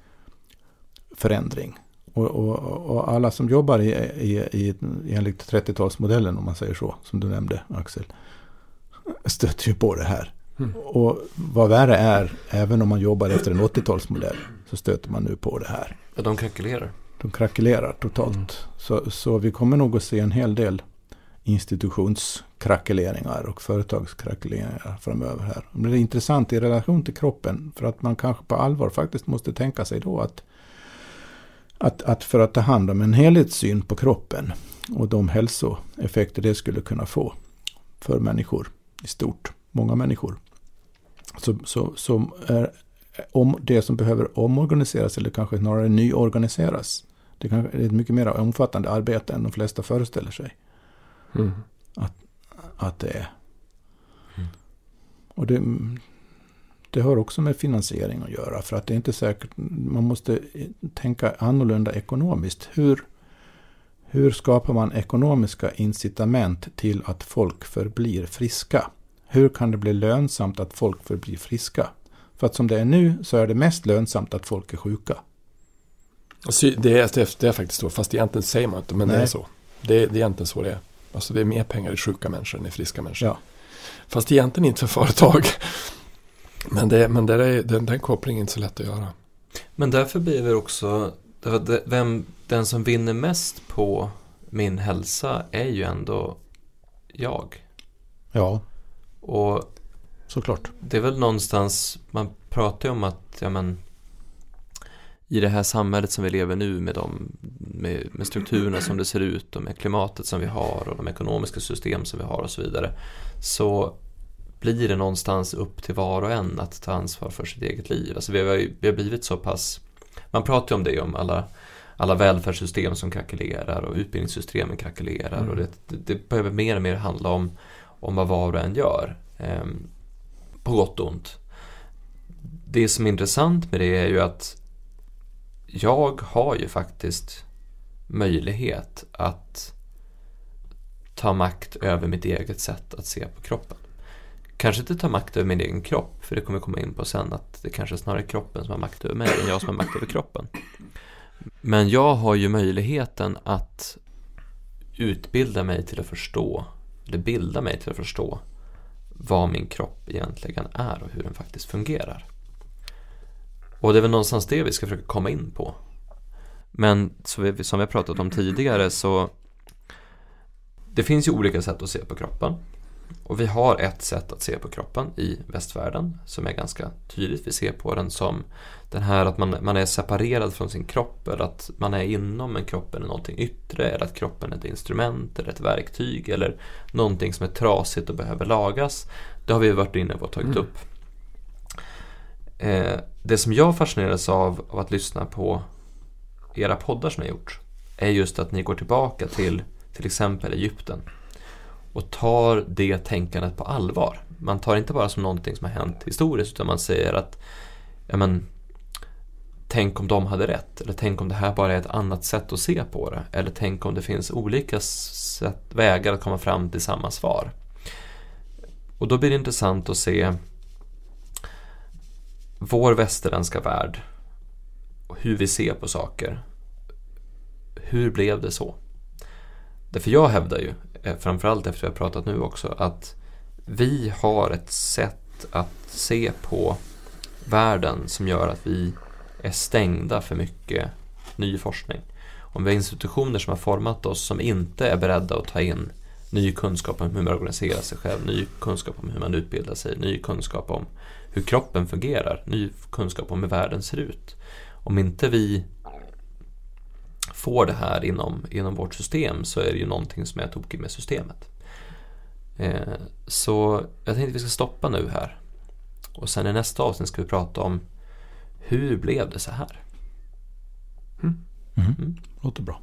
Speaker 4: förändring. Och, och, och alla som jobbar i, i, i, enligt 30-talsmodellen, om man säger så, som du nämnde Axel, stöter ju på det här.
Speaker 3: Mm.
Speaker 4: Och vad värre är, även om man jobbar efter en 80-talsmodell, så stöter man nu på det här.
Speaker 2: Ja, de krackelerar.
Speaker 4: De krackelerar totalt.
Speaker 3: Mm.
Speaker 4: Så, så vi kommer nog att se en hel del institutionskrackeleringar och företagskrackeleringar framöver här. Men det är intressant i relation till kroppen, för att man kanske på allvar faktiskt måste tänka sig då att att, att för att ta hand om en helhetssyn på kroppen och de hälsoeffekter det skulle kunna få för människor i stort, många människor. Så, så, så är om det som behöver omorganiseras eller kanske snarare nyorganiseras. Det, kan, det är ett mycket mer omfattande arbete än de flesta föreställer sig
Speaker 3: Mm.
Speaker 4: att det är.
Speaker 2: Mm.
Speaker 4: Och det, det har också med finansiering att göra. För att det är inte säkert, man måste tänka annorlunda ekonomiskt. Hur, hur skapar man ekonomiska incitament till att folk förblir friska? Hur kan det bli lönsamt att folk förblir friska? För att som det är nu så är det mest lönsamt att folk är sjuka.
Speaker 3: Alltså, det, är, det är faktiskt så, fast egentligen säger man inte, men det
Speaker 4: Nej.
Speaker 3: är så. Det, det är egentligen så det är. Alltså det är mer pengar i sjuka människor än i friska människor.
Speaker 4: Ja.
Speaker 3: Fast egentligen inte för företag. Men, det, men det är, den, den kopplingen är inte så lätt att göra.
Speaker 2: Men därför blir det också, vem, den som vinner mest på min hälsa är ju ändå jag.
Speaker 4: Ja,
Speaker 2: Och
Speaker 4: såklart.
Speaker 2: det är väl någonstans, man pratar ju om att, ja men, i det här samhället som vi lever nu med, de, med, med strukturerna som det ser ut och med klimatet som vi har och de ekonomiska system som vi har och så vidare. Så blir det någonstans upp till var och en att ta ansvar för sitt eget liv. Alltså vi har, vi har blivit så pass, man pratar ju om det, om alla, alla välfärdssystem som krackelerar och utbildningssystemen krackelerar
Speaker 3: Mm.
Speaker 2: och det, det, behöver mer och mer handla om, om vad var och en gör. Ehm, på gott och ont. Det som är intressant med det är ju att jag har ju faktiskt möjlighet att ta makt över mitt eget sätt att se på kroppen. Kanske inte ta makt över min egen kropp, för det kommer jag komma in på sen, att det kanske snarare är kroppen som har makt över mig än jag som har makt över kroppen. Men jag har ju möjligheten att utbilda mig till att förstå, eller bilda mig till att förstå vad min kropp egentligen är och hur den faktiskt fungerar. Och det är väl någonstans det vi ska försöka komma in på. Men vi, som vi har pratat om tidigare så det finns ju olika sätt att se på kroppen. Och vi har ett sätt att se på kroppen i västvärlden som är ganska tydligt. Vi ser på den som den här att man, man är separerad från sin kropp eller att man är inom en kroppen är någonting yttre eller att kroppen är ett instrument eller ett verktyg eller någonting som är trasigt och behöver lagas. Det har vi varit inne på och tagit
Speaker 3: Mm.
Speaker 2: upp. Eh, det som jag fascineras av, av att lyssna på era poddar som ni har gjort är just att ni går tillbaka till till exempel Egypten och tar det tänkandet på allvar. Man tar inte bara som någonting som har hänt historiskt utan man säger att ja, men, tänk om de hade rätt eller tänk om det här bara är ett annat sätt att se på det eller tänk om det finns olika sätt, vägar att komma fram till samma svar. Och då blir det intressant att se vår västerländska värld och hur vi ser på saker. Hur blev det så? Därför jag hävdar ju, Eh, framförallt efter att har pratat nu också, att vi har ett sätt att se på världen som gör att vi är stängda för mycket ny forskning. Om vi har institutioner som har format oss som inte är beredda att ta in ny kunskap om hur man organiserar sig själv, ny kunskap om hur man utbildar sig, ny kunskap om hur kroppen fungerar, ny kunskap om hur världen ser ut. Om inte vi får det här inom, inom vårt system så är det ju någonting som är tokigt med systemet. Eh, så jag tänkte att vi ska stoppa nu här. Och sen i nästa avsnitt ska vi prata om hur blev det så här?
Speaker 4: Mhm.
Speaker 2: Mm.
Speaker 4: Låter bra.